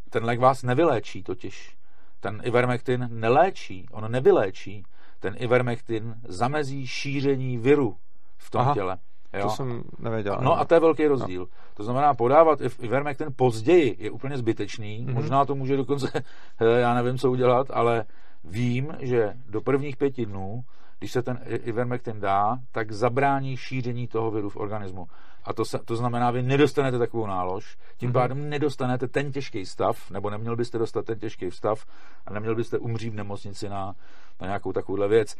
ten lék vás nevyléčí totiž. ten ivermectin neléčí, on nevyléčí. Ten ivermectin zamezí šíření viru v tom Aha. těle. Jo? To jsem nevěděl. No a to je velký rozdíl. No. To znamená, podávat Ivermectin později je úplně zbytečný. Mm-hmm. Možná to může dokonce, já nevím, co udělat, ale vím, že do prvních pěti dnů, když se ten Ivermectin dá, tak zabrání šíření toho viru v organismu. A to, se, to znamená, vy nedostanete takovou nálož, tím mm-hmm. pádem nedostanete ten těžký stav, nebo neměl byste dostat ten těžký stav a neměl byste umřít v nemocnici na, na nějakou takovouhle věc.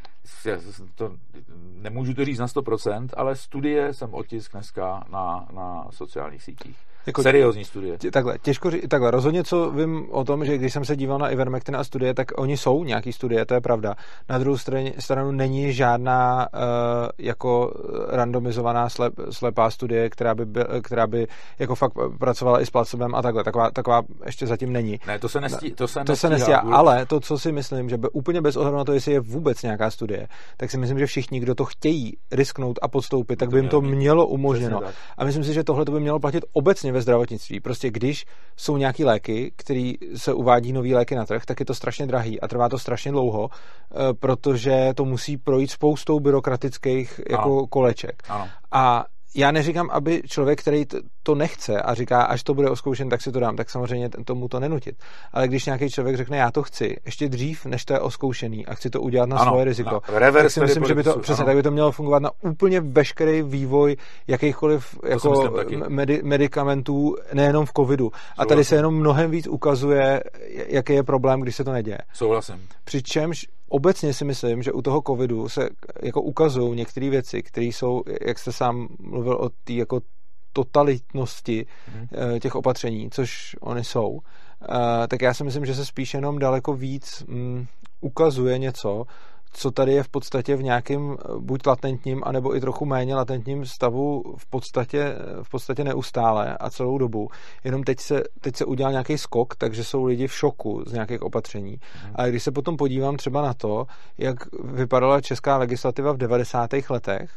To, nemůžu to říct na 100%, ale studie jsem otisk dneska na, na sociálních sítích. Jako, Seriózní studie. Takhle, těžko říct, takhle, rozhodně co vím o tom, že když jsem se díval na Ivermectin a studie, tak oni jsou nějaký studie, to je pravda. Na druhou straně, stranu není žádná uh, jako randomizovaná slep, slepá studie, která by, byl, která by jako fakt pracovala i s placebem a takhle. Taková, taková ještě zatím není. Ne, to se nestí, to se, to se nestí, ale to, co si myslím, že by úplně bez ohledu na to, jestli je vůbec nějaká studie, tak si myslím, že všichni, kdo to chtějí risknout a podstoupit, tak by jim to mělo umožněno. A myslím si, že tohle to by mělo platit obecně ve zdravotnictví. Prostě když jsou nějaký léky, který se uvádí nový léky na trh, tak je to strašně drahý a trvá to strašně dlouho, eh, protože to musí projít spoustou byrokratických jako ano. koleček. Ano. A já neříkám, aby člověk, který to nechce a říká, až to bude oskoušen, tak si to dám, tak samozřejmě tomu to nenutit. Ale když nějaký člověk řekne, já to chci, ještě dřív, než to je oskoušený a chci to udělat na ano, svoje riziko, na tak si myslím, že by to, přesně, tak by to mělo fungovat na úplně veškerý vývoj jakýchkoliv jako medi, medicamentů, nejenom v covidu. Souhlasím. A tady se jenom mnohem víc ukazuje, jaký je problém, když se to neděje. Souhlasím. Přičemž obecně si myslím, že u toho covidu se jako ukazují některé věci, které jsou, jak jste sám mluvil o té jako totalitnosti mm. těch opatření, což oni jsou, eh, tak já si myslím, že se spíš jenom daleko víc mm, ukazuje něco, co tady je v podstatě v nějakém eh, buď latentním, anebo i trochu méně latentním stavu v podstatě, v podstatě neustále a celou dobu. Jenom teď se, teď se udělal nějaký skok, takže jsou lidi v šoku z nějakých opatření. Mm. A když se potom podívám třeba na to, jak vypadala česká legislativa v 90. letech,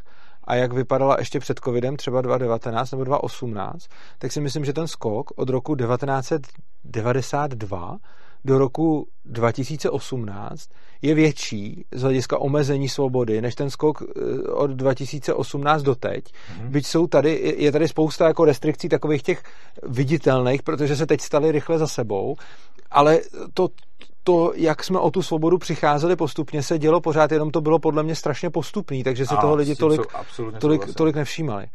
a jak vypadala ještě před covidem, třeba 2019 nebo 2018, tak si myslím, že ten skok od roku 1992 do roku 2018 je větší z hlediska omezení svobody, než ten skok eh, od 2018 do teď. Mm-hmm. Byť jsou tady, je tady spousta jako restrikcí takových těch viditelných, protože se teď staly rychle za sebou, ale to, to, jak jsme o tu svobodu přicházeli postupně, se dělo pořád, jenom to bylo podle mě strašně postupný, takže se toho lidi tolik, tolik, tolik nevšímali.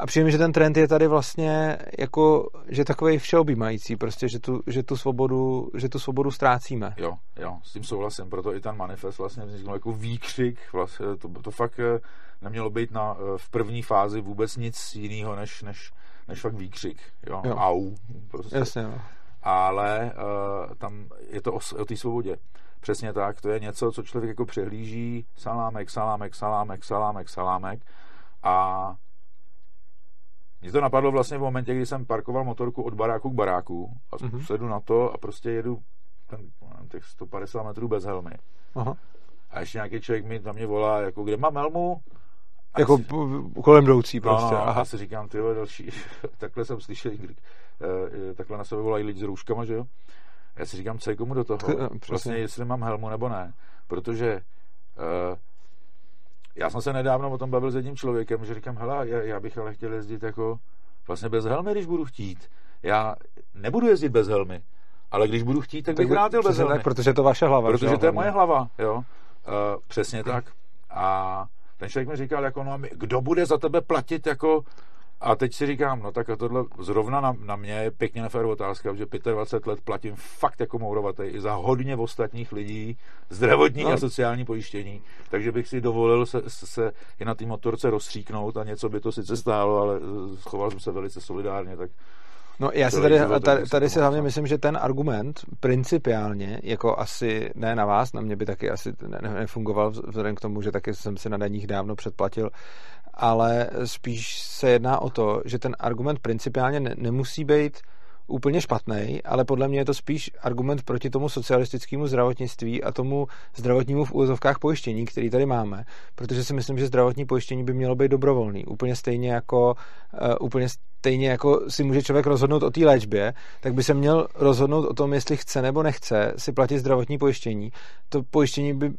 A přijím, že ten trend je tady vlastně jako, že takový všeobjímající, prostě, že tu, že tu, svobodu, že tu svobodu ztrácíme. Jo, jo, s tím souhlasím, proto i ten manifest vlastně vznikl jako výkřik, vlastně, to, to fakt eh, nemělo být na, eh, v první fázi vůbec nic jiného, než, než, než fakt výkřik, jo, jo. au. Prostě. Jasně, jo. Ale uh, tam je to o, o té svobodě. Přesně tak, to je něco, co člověk jako přehlíží, salámek, salámek, salámek, salámek, salámek a mě to napadlo vlastně v momentě, kdy jsem parkoval motorku od baráku k baráku a mm-hmm. sedu na to a prostě jedu ten, těch 150 metrů bez helmy. Aha. A ještě nějaký člověk mi na mě volá, jako kde mám helmu? A jako si... kolem jdoucí prostě. No, no, Aha. Já si říkám, ty další, takhle jsem slyšel, kdy, uh, takhle na sebe volají lidi s rouškama, že jo? Já si říkám, co je komu do toho? Vlastně, jestli mám helmu nebo ne. Protože uh, já jsem se nedávno o tom bavil s jedním člověkem, že říkám, hele, já, já bych ale chtěl jezdit jako vlastně bez helmy, když budu chtít. Já nebudu jezdit bez helmy, ale když budu chtít, tak, tak bych vrátil bez helmy. Tak, protože to vaše hlava. Protože to je moje hlava, jo. Uh, přesně tak. A ten člověk mi říkal, jako, no, kdo bude za tebe platit jako a teď si říkám, no tak a tohle zrovna na, na mě je pěkně nefér otázka, že 25 let platím fakt jako mourovatý i za hodně ostatních lidí zdravotní no. a sociální pojištění, takže bych si dovolil se, se i na té motorce rozstříknout a něco by to sice stálo, ale eh, schoval jsem se velice solidárně, tak No já si tady, tady, tady si hlavně myslím, že ten argument principiálně, jako asi ne na vás, na mě by taky asi nefungoval vzhledem k tomu, že taky jsem si na daních dávno předplatil, ale spíš se jedná o to, že ten argument principiálně ne, nemusí být úplně špatný, ale podle mě je to spíš argument proti tomu socialistickému zdravotnictví a tomu zdravotnímu v úvozovkách pojištění, který tady máme, protože si myslím, že zdravotní pojištění by mělo být dobrovolný, úplně stejně jako uh, úplně stejně jako si může člověk rozhodnout o té léčbě, tak by se měl rozhodnout o tom, jestli chce nebo nechce si platit zdravotní pojištění. To pojištění by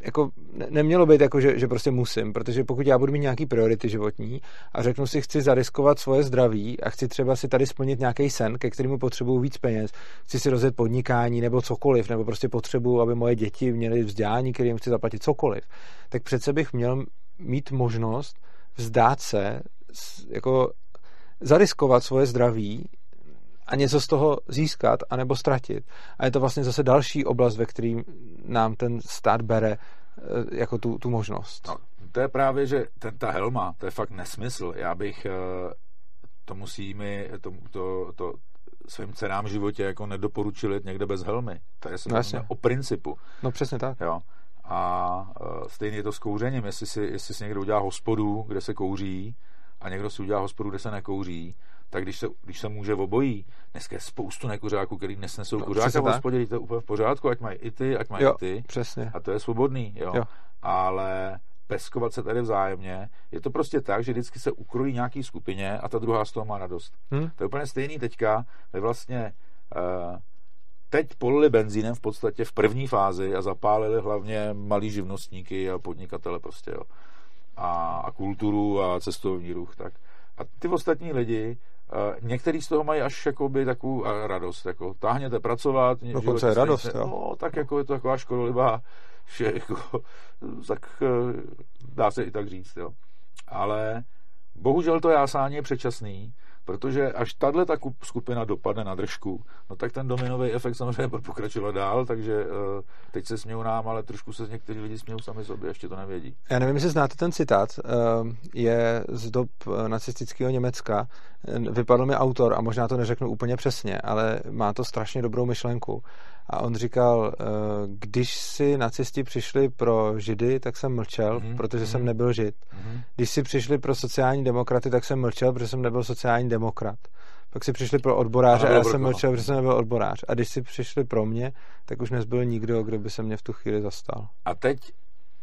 jako nemělo být jako, že, že prostě musím, protože pokud já budu mít nějaký priority životní a řeknu si, chci zariskovat svoje zdraví a chci třeba si tady splnit nějaký sen, ke kterému potřebuju víc peněz, chci si rozjet podnikání nebo cokoliv, nebo prostě potřebuju, aby moje děti měly vzdělání, kterým chci zaplatit cokoliv, tak přece bych měl mít možnost vzdát se, jako zariskovat svoje zdraví a něco z toho získat anebo ztratit. A je to vlastně zase další oblast, ve kterým nám ten stát bere eh, jako tu, tu možnost. No, to je právě, že ten, ta helma, to je fakt nesmysl. Já bych eh, to musíme, to, to, to svým dcerám v životě jako nedoporučil jít někde bez helmy. To je no, o principu. No přesně tak. Jo. A uh, stejně je to s kouřením. Jestli si, jestli si někdo udělá hospodu, kde se kouří, a někdo si udělá hospodu, kde se nekouří, tak když se, když se může obojí, dneska je spoustu nekuřáků, který nesnesou no, kuřáka v hospodě, to je úplně v pořádku, ať mají i ty, ať mají jo, i ty. Přesně. A to je svobodný, jo. jo. Ale peskovat se tady vzájemně. Je to prostě tak, že vždycky se ukrojí nějaký skupině a ta druhá z toho má radost. Hmm. To je úplně stejný teďka. My vlastně uh, teď polili benzínem v podstatě v první fázi a zapálili hlavně malí živnostníky a podnikatele prostě, jo. A, a kulturu a cestovní ruch, tak. A ty ostatní lidi Některý z toho mají až jakoby takovou radost, jako táhněte pracovat. Dokonce je radost, jo. No, tak jako je to taková škodolivá, že jako, tak eh, dá se i tak říct, jo. Ale bohužel to jásání je předčasný, Protože až tahle ta skupina dopadne na držku, no tak ten dominový efekt samozřejmě bude pokračovat dál, takže uh, teď se smějou nám, ale trošku se někteří lidi smějou sami sobě, ještě to nevědí. Já nevím, jestli znáte ten citát, uh, je z dob eh, nacistického Německa, vypadl mi autor a možná to neřeknu úplně přesně, ale má to strašně dobrou myšlenku. A on říkal, když si nacisti přišli pro židy, tak jsem mlčel, mm-hmm. protože mm-hmm. jsem mhm. nebyl žid. Mm-hmm. Když si přišli pro sociální demokraty, tak jsem mlčel, protože jsem nebyl sociální demokrat. Pak si přišli pro odboráře a já jsem mlčel, protože jsem nebyl odborář. A když si přišli pro mě, tak už nezbyl nikdo, kdo by se mě v tu chvíli zastal. A teď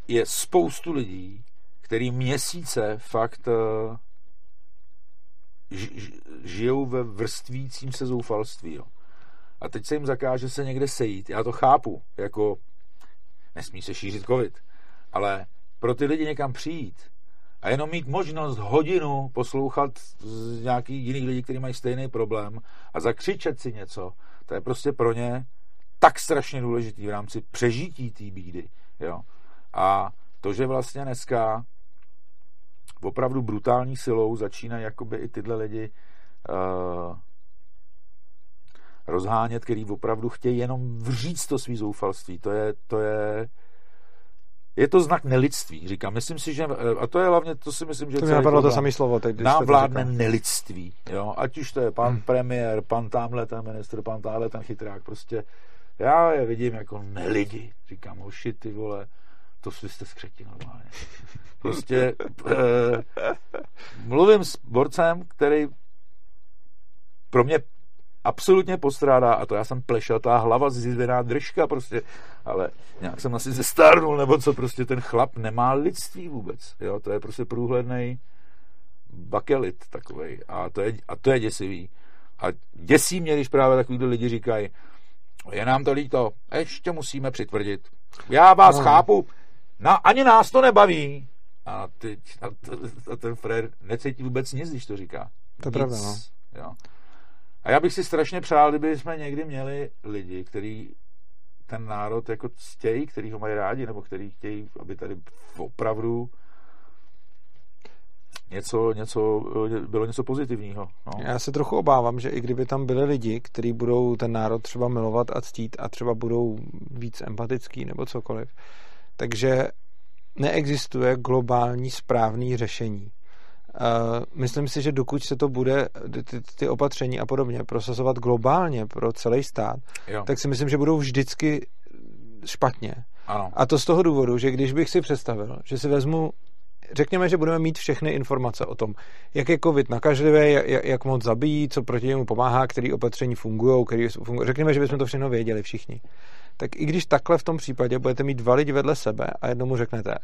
je spoustu lidí, který měsíce fakt uh, žijou ve vrstvícím se zoufalství. Jo. A teď se jim zakáže se někde sejít. Já to chápu, jako nesmí se šířit covid, ale pro ty lidi někam přijít a jenom mít možnost hodinu poslouchat z nějakých jiných lidí, kteří mají stejný problém a zakřičet si něco, to je prostě pro ně tak strašně důležitý v rámci přežití té bídy. Jo? A to, že vlastně dneska opravdu brutální silou začínají jakoby i tyhle lidi uh, rozhánět, který opravdu chtějí jenom vříct to svý zoufalství. To je, to je, je to znak nelidství, říkám. Myslím si, že, eh, a to je hlavně, to si myslím, že... To mi napadlo to samé slovo. Teď, nám vládne nelidství, jo. Ať už to je pan hmm. premiér, pan tamhle ten ministr, pan tamhle ten chytrák, prostě já je vidím jako nelidi. Říkám, oši ty vole, to si jste skřeti normálně. Prostě eh, mluvím s borcem, který pro mě absolutně postrádá a to já jsem plešatá hlava, zizvená držka prostě, ale nějak jsem asi zestárnul, nebo co, prostě ten chlap nemá lidství vůbec, jo, to je prostě průhledný bakelit takovej a to je, a to je děsivý. A děsí mě, když právě takovýhle lidi říkají, je nám to líto, ještě musíme přitvrdit. Já vás no. chápu, na, ani nás to nebaví. A, teď, a, a ten frér necítí vůbec nic, když to říká. To je pravda, no. Jo. A já bych si strašně přál, kdyby jsme někdy měli lidi, kteří ten národ jako ctějí, který ho mají rádi, nebo který chtějí, aby tady opravdu něco, něco, bylo něco pozitivního. No. Já se trochu obávám, že i kdyby tam byli lidi, kteří budou ten národ třeba milovat a ctít a třeba budou víc empatický nebo cokoliv, takže neexistuje globální správný řešení. Myslím si, že dokud se to bude, ty, ty opatření a podobně, prosazovat globálně pro celý stát, jo. tak si myslím, že budou vždycky špatně. Ano. A to z toho důvodu, že když bych si představil, že si vezmu řekněme, že budeme mít všechny informace o tom, jak je COVID nakažlivý, jak, jak moc zabíjí, co proti němu pomáhá, které opatření fungují, který fungují. Řekněme, že bychom to všechno věděli všichni. Tak i když takhle v tom případě budete mít dva lidi vedle sebe a jednomu řeknete,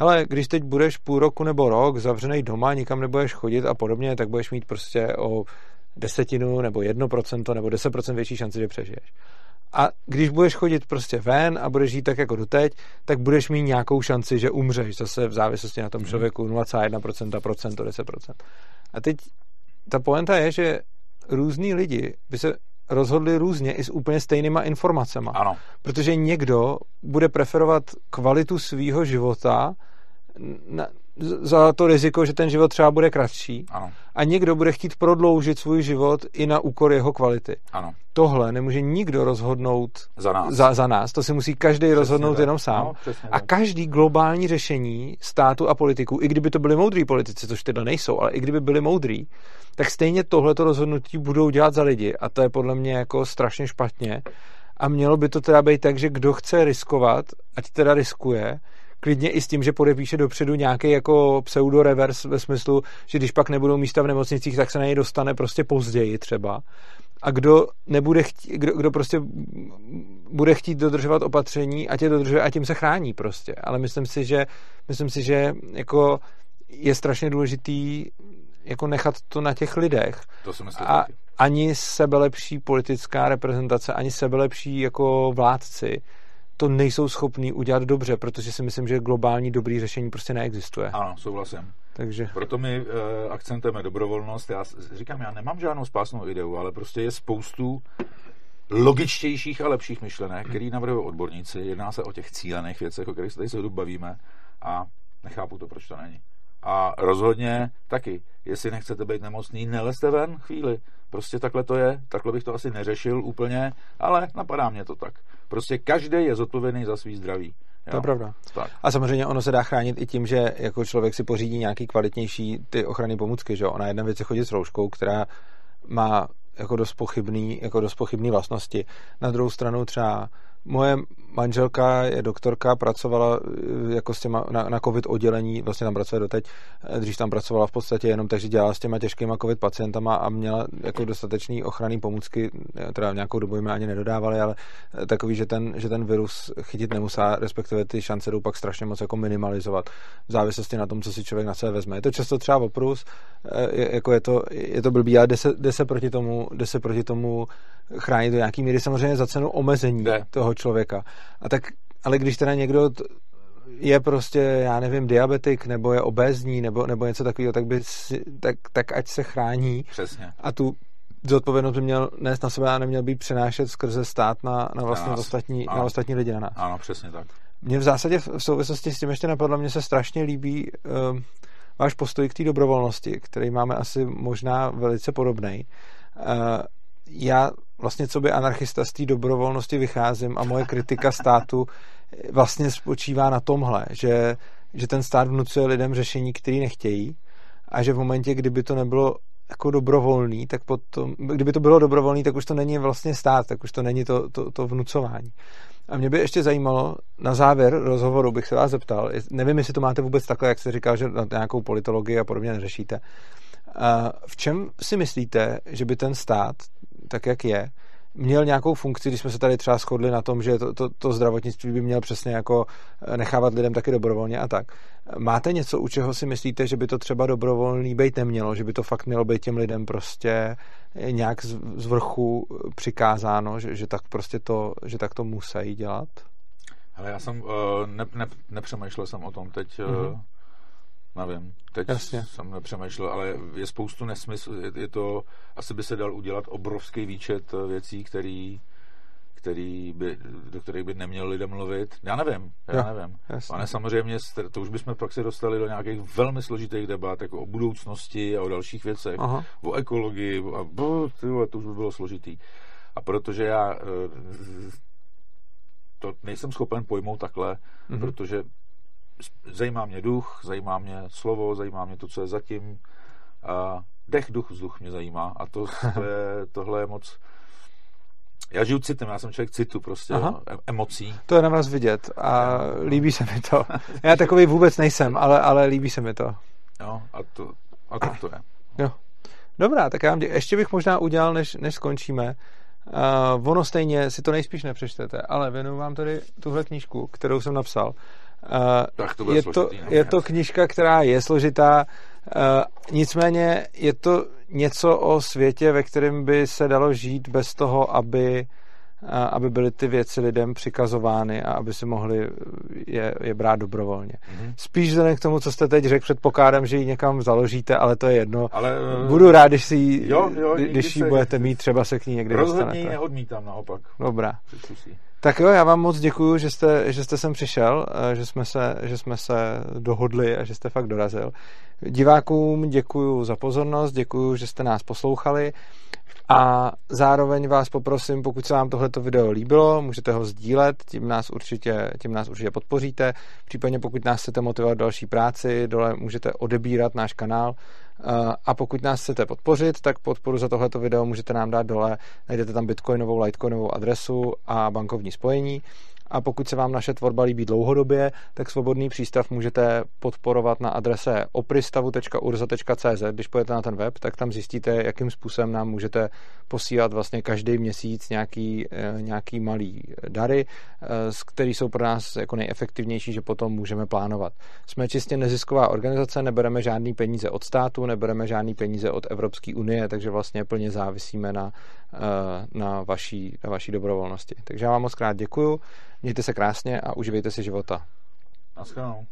hele, když teď budeš půl roku nebo rok zavřený doma, nikam nebudeš chodit a podobně, tak budeš mít prostě o desetinu nebo jedno procento nebo deset procent větší šanci, že přežiješ. A když budeš chodit prostě ven a budeš žít tak jako doteď, tak budeš mít nějakou šanci, že umřeš zase v závislosti na tom mhm. člověku 0,1%, procento, 10%. A teď ta poenta je, že různí lidi by se rozhodli různě i s úplně stejnýma informacemi. Ano. Protože někdo bude preferovat kvalitu svýho života na, za to riziko, že ten život třeba bude kratší. Ano. A někdo bude chtít prodloužit svůj život i na úkor jeho kvality. Ano. Tohle nemůže nikdo rozhodnout za nás. Za, za nás. To si musí každý přesně rozhodnout tak. jenom sám. No, a každý globální řešení státu a politiků, i kdyby to byli moudrý politici, což teda nejsou, ale i kdyby byli moudrý, tak stejně tohleto rozhodnutí budou dělat za lidi. A to je podle mě jako strašně špatně. A mělo by to teda být tak, že kdo chce riskovat, ať teda riskuje, klidně i s tím, že podepíše dopředu nějaký jako pseudo reverse ve smyslu, že když pak nebudou místa v nemocnicích, tak se na něj dostane prostě později třeba. A kdo nebude chtít, kdo, kdo prostě bude chtít dodržovat opatření, ať je dodržuje a tím se chrání prostě. Ale myslím si, že myslím si, že jako je strašně důležitý jako nechat to na těch lidech. To si myslím a ani sebelepší politická reprezentace, ani sebelepší jako vládci to nejsou schopní udělat dobře, protože si myslím, že globální dobrý řešení prostě neexistuje. Ano, souhlasím. Takže... Proto my uh, akcentujeme dobrovolnost. Já říkám, já nemám žádnou spásnou ideu, ale prostě je spoustu logičtějších a lepších myšlenek, který navrhují odborníci. Jedná se o těch cílených věcech, o kterých se tady se bavíme a nechápu to, proč to není. A rozhodně taky, jestli nechcete být nemocný, nelezte ven chvíli. Prostě takhle to je, takhle bych to asi neřešil úplně, ale napadá mě to tak. Prostě každý je zodpovědný za svý zdraví. Jo? To je pravda. Tak. A samozřejmě ono se dá chránit i tím, že jako člověk si pořídí nějaký kvalitnější ty ochranné pomůcky, že Ona jedna věc je chodit s rouškou, která má jako dost pochybný, jako dost pochybný vlastnosti. Na druhou stranu třeba Moje manželka je doktorka, pracovala eh, jako s těma, na, na covid oddělení, vlastně tam pracuje doteď, eh, když tam pracovala v podstatě jenom, takže dělala s těma těžkýma covid pacientama a měla jako dostatečný ochranný pomůcky, eh, teda nějakou dobu jim ani nedodávali, ale takový, že ten, že ten virus chytit nemusá, respektive ty šance jdou pak strašně moc jako minimalizovat v závislosti na tom, co si člověk na sebe vezme. Je to často třeba oprus, jako je to, je to blbý, ale jde se, jde se proti tomu, jde se proti tomu chránit do nějaký míry samozřejmě za cenu omezení ne. toho člověka. A tak, ale když teda někdo je prostě, já nevím, diabetik, nebo je obézní, nebo, nebo něco takového, tak, by si, tak, tak ať se chrání. Přesně. A tu zodpovědnost by měl nést na sebe a neměl by přenášet skrze stát na, na vlastně na ostatní, na ostatní lidi na nás. Ano, přesně tak. Mně v zásadě v souvislosti s tím ještě napadlo, mně se strašně líbí um, váš postoj k té dobrovolnosti, který máme asi možná velice podobný. Uh, já vlastně co by anarchista z té dobrovolnosti vycházím a moje kritika státu vlastně spočívá na tomhle, že, že ten stát vnucuje lidem řešení, které nechtějí a že v momentě, kdyby to nebylo jako dobrovolný, tak potom, kdyby to bylo dobrovolný, tak už to není vlastně stát, tak už to není to, to, to vnucování. A mě by ještě zajímalo, na závěr rozhovoru bych se vás zeptal, nevím, jestli to máte vůbec takhle, jak se říká, že na nějakou politologii a podobně neřešíte. V čem si myslíte, že by ten stát tak, jak je, měl nějakou funkci, když jsme se tady třeba shodli na tom, že to, to, to zdravotnictví by měl přesně jako eh, nechávat lidem taky dobrovolně a tak. Máte něco, u čeho si myslíte, že by to třeba dobrovolný být nemělo, že by to fakt mělo být těm lidem prostě nějak z, z vrchu přikázáno, že, že tak prostě to, že tak to musí dělat? Ale já jsem uh, ne, ne, nepřemýšlel jsem o tom teď. Uh, Nevím, teď Jasně. jsem nepřemýšlel, ale je spoustu nesmysl, je, je to, asi by se dal udělat obrovský výčet eh, věcí, který, který by, do kterých by neměl lidem mluvit. Já nevím, já jo, nevím. Jasně. Ale samozřejmě, to už bychom pak se dostali do nějakých velmi složitých debat, jako o budoucnosti a o dalších věcech, Aha. o ekologii, a tyhle, to už by bylo složitý. A protože já eh, to nejsem schopen pojmout takhle, mm-hmm. protože zajímá mě duch, zajímá mě slovo, zajímá mě to, co je zatím. A dech, duch, vzduch mě zajímá a to, to je, tohle je moc Já žiju citem, já jsem člověk citu, prostě, jo, emocí. To je na vás vidět a líbí se mi to. Já takový vůbec nejsem, ale, ale líbí se mi to. Jo, a to, a to, to je. Jo. Dobrá, tak já vám dě... ještě bych možná udělal, než, než skončíme. Uh, ono stejně si to nejspíš nepřečtete, ale věnuju vám tady tuhle knížku, kterou jsem napsal. Uh, tak to je, to, no, je to knížka, která je složitá, uh, nicméně je to něco o světě, ve kterém by se dalo žít bez toho, aby aby byly ty věci lidem přikazovány a aby si mohli je, je brát dobrovolně. Mm-hmm. Spíš vzhledem k tomu, co jste teď řekl, předpokládám, že ji někam založíte, ale to je jedno. Ale, Budu rád, když, si ji, jo, jo, když ji budete mít, třeba se k ní někdy rozhodně dostanete. Rozhodně neodmítám, naopak. Dobrá. Tak jo, já vám moc děkuji, že jste, že jste sem přišel, eh, že jsme, se, že jsme se dohodli a že jste fakt dorazil. Divákům děkuji za pozornost, děkuji, že jste nás poslouchali. A zároveň vás poprosím, pokud se vám tohleto video líbilo, můžete ho sdílet, tím nás určitě, tím nás určitě podpoříte. Případně pokud nás chcete motivovat další práci, dole můžete odebírat náš kanál. A pokud nás chcete podpořit, tak podporu za tohleto video můžete nám dát dole. Najdete tam bitcoinovou, litecoinovou adresu a bankovní spojení. A pokud se vám naše tvorba líbí dlouhodobě, tak svobodný přístav můžete podporovat na adrese opristavu.urza.cz. Když pojete na ten web, tak tam zjistíte, jakým způsobem nám můžete posílat vlastně každý měsíc nějaký, eh, nějaký malý dary, eh, který jsou pro nás jako nejefektivnější, že potom můžeme plánovat. Jsme čistě nezisková organizace, nebereme žádný peníze od státu, nebereme žádný peníze od Evropské unie, takže vlastně plně závisíme na, eh, na, vaší, na vaší dobrovolnosti. Takže já vám moc krát děkuju. Mějte se krásně a uživejte si života. Naschledanou.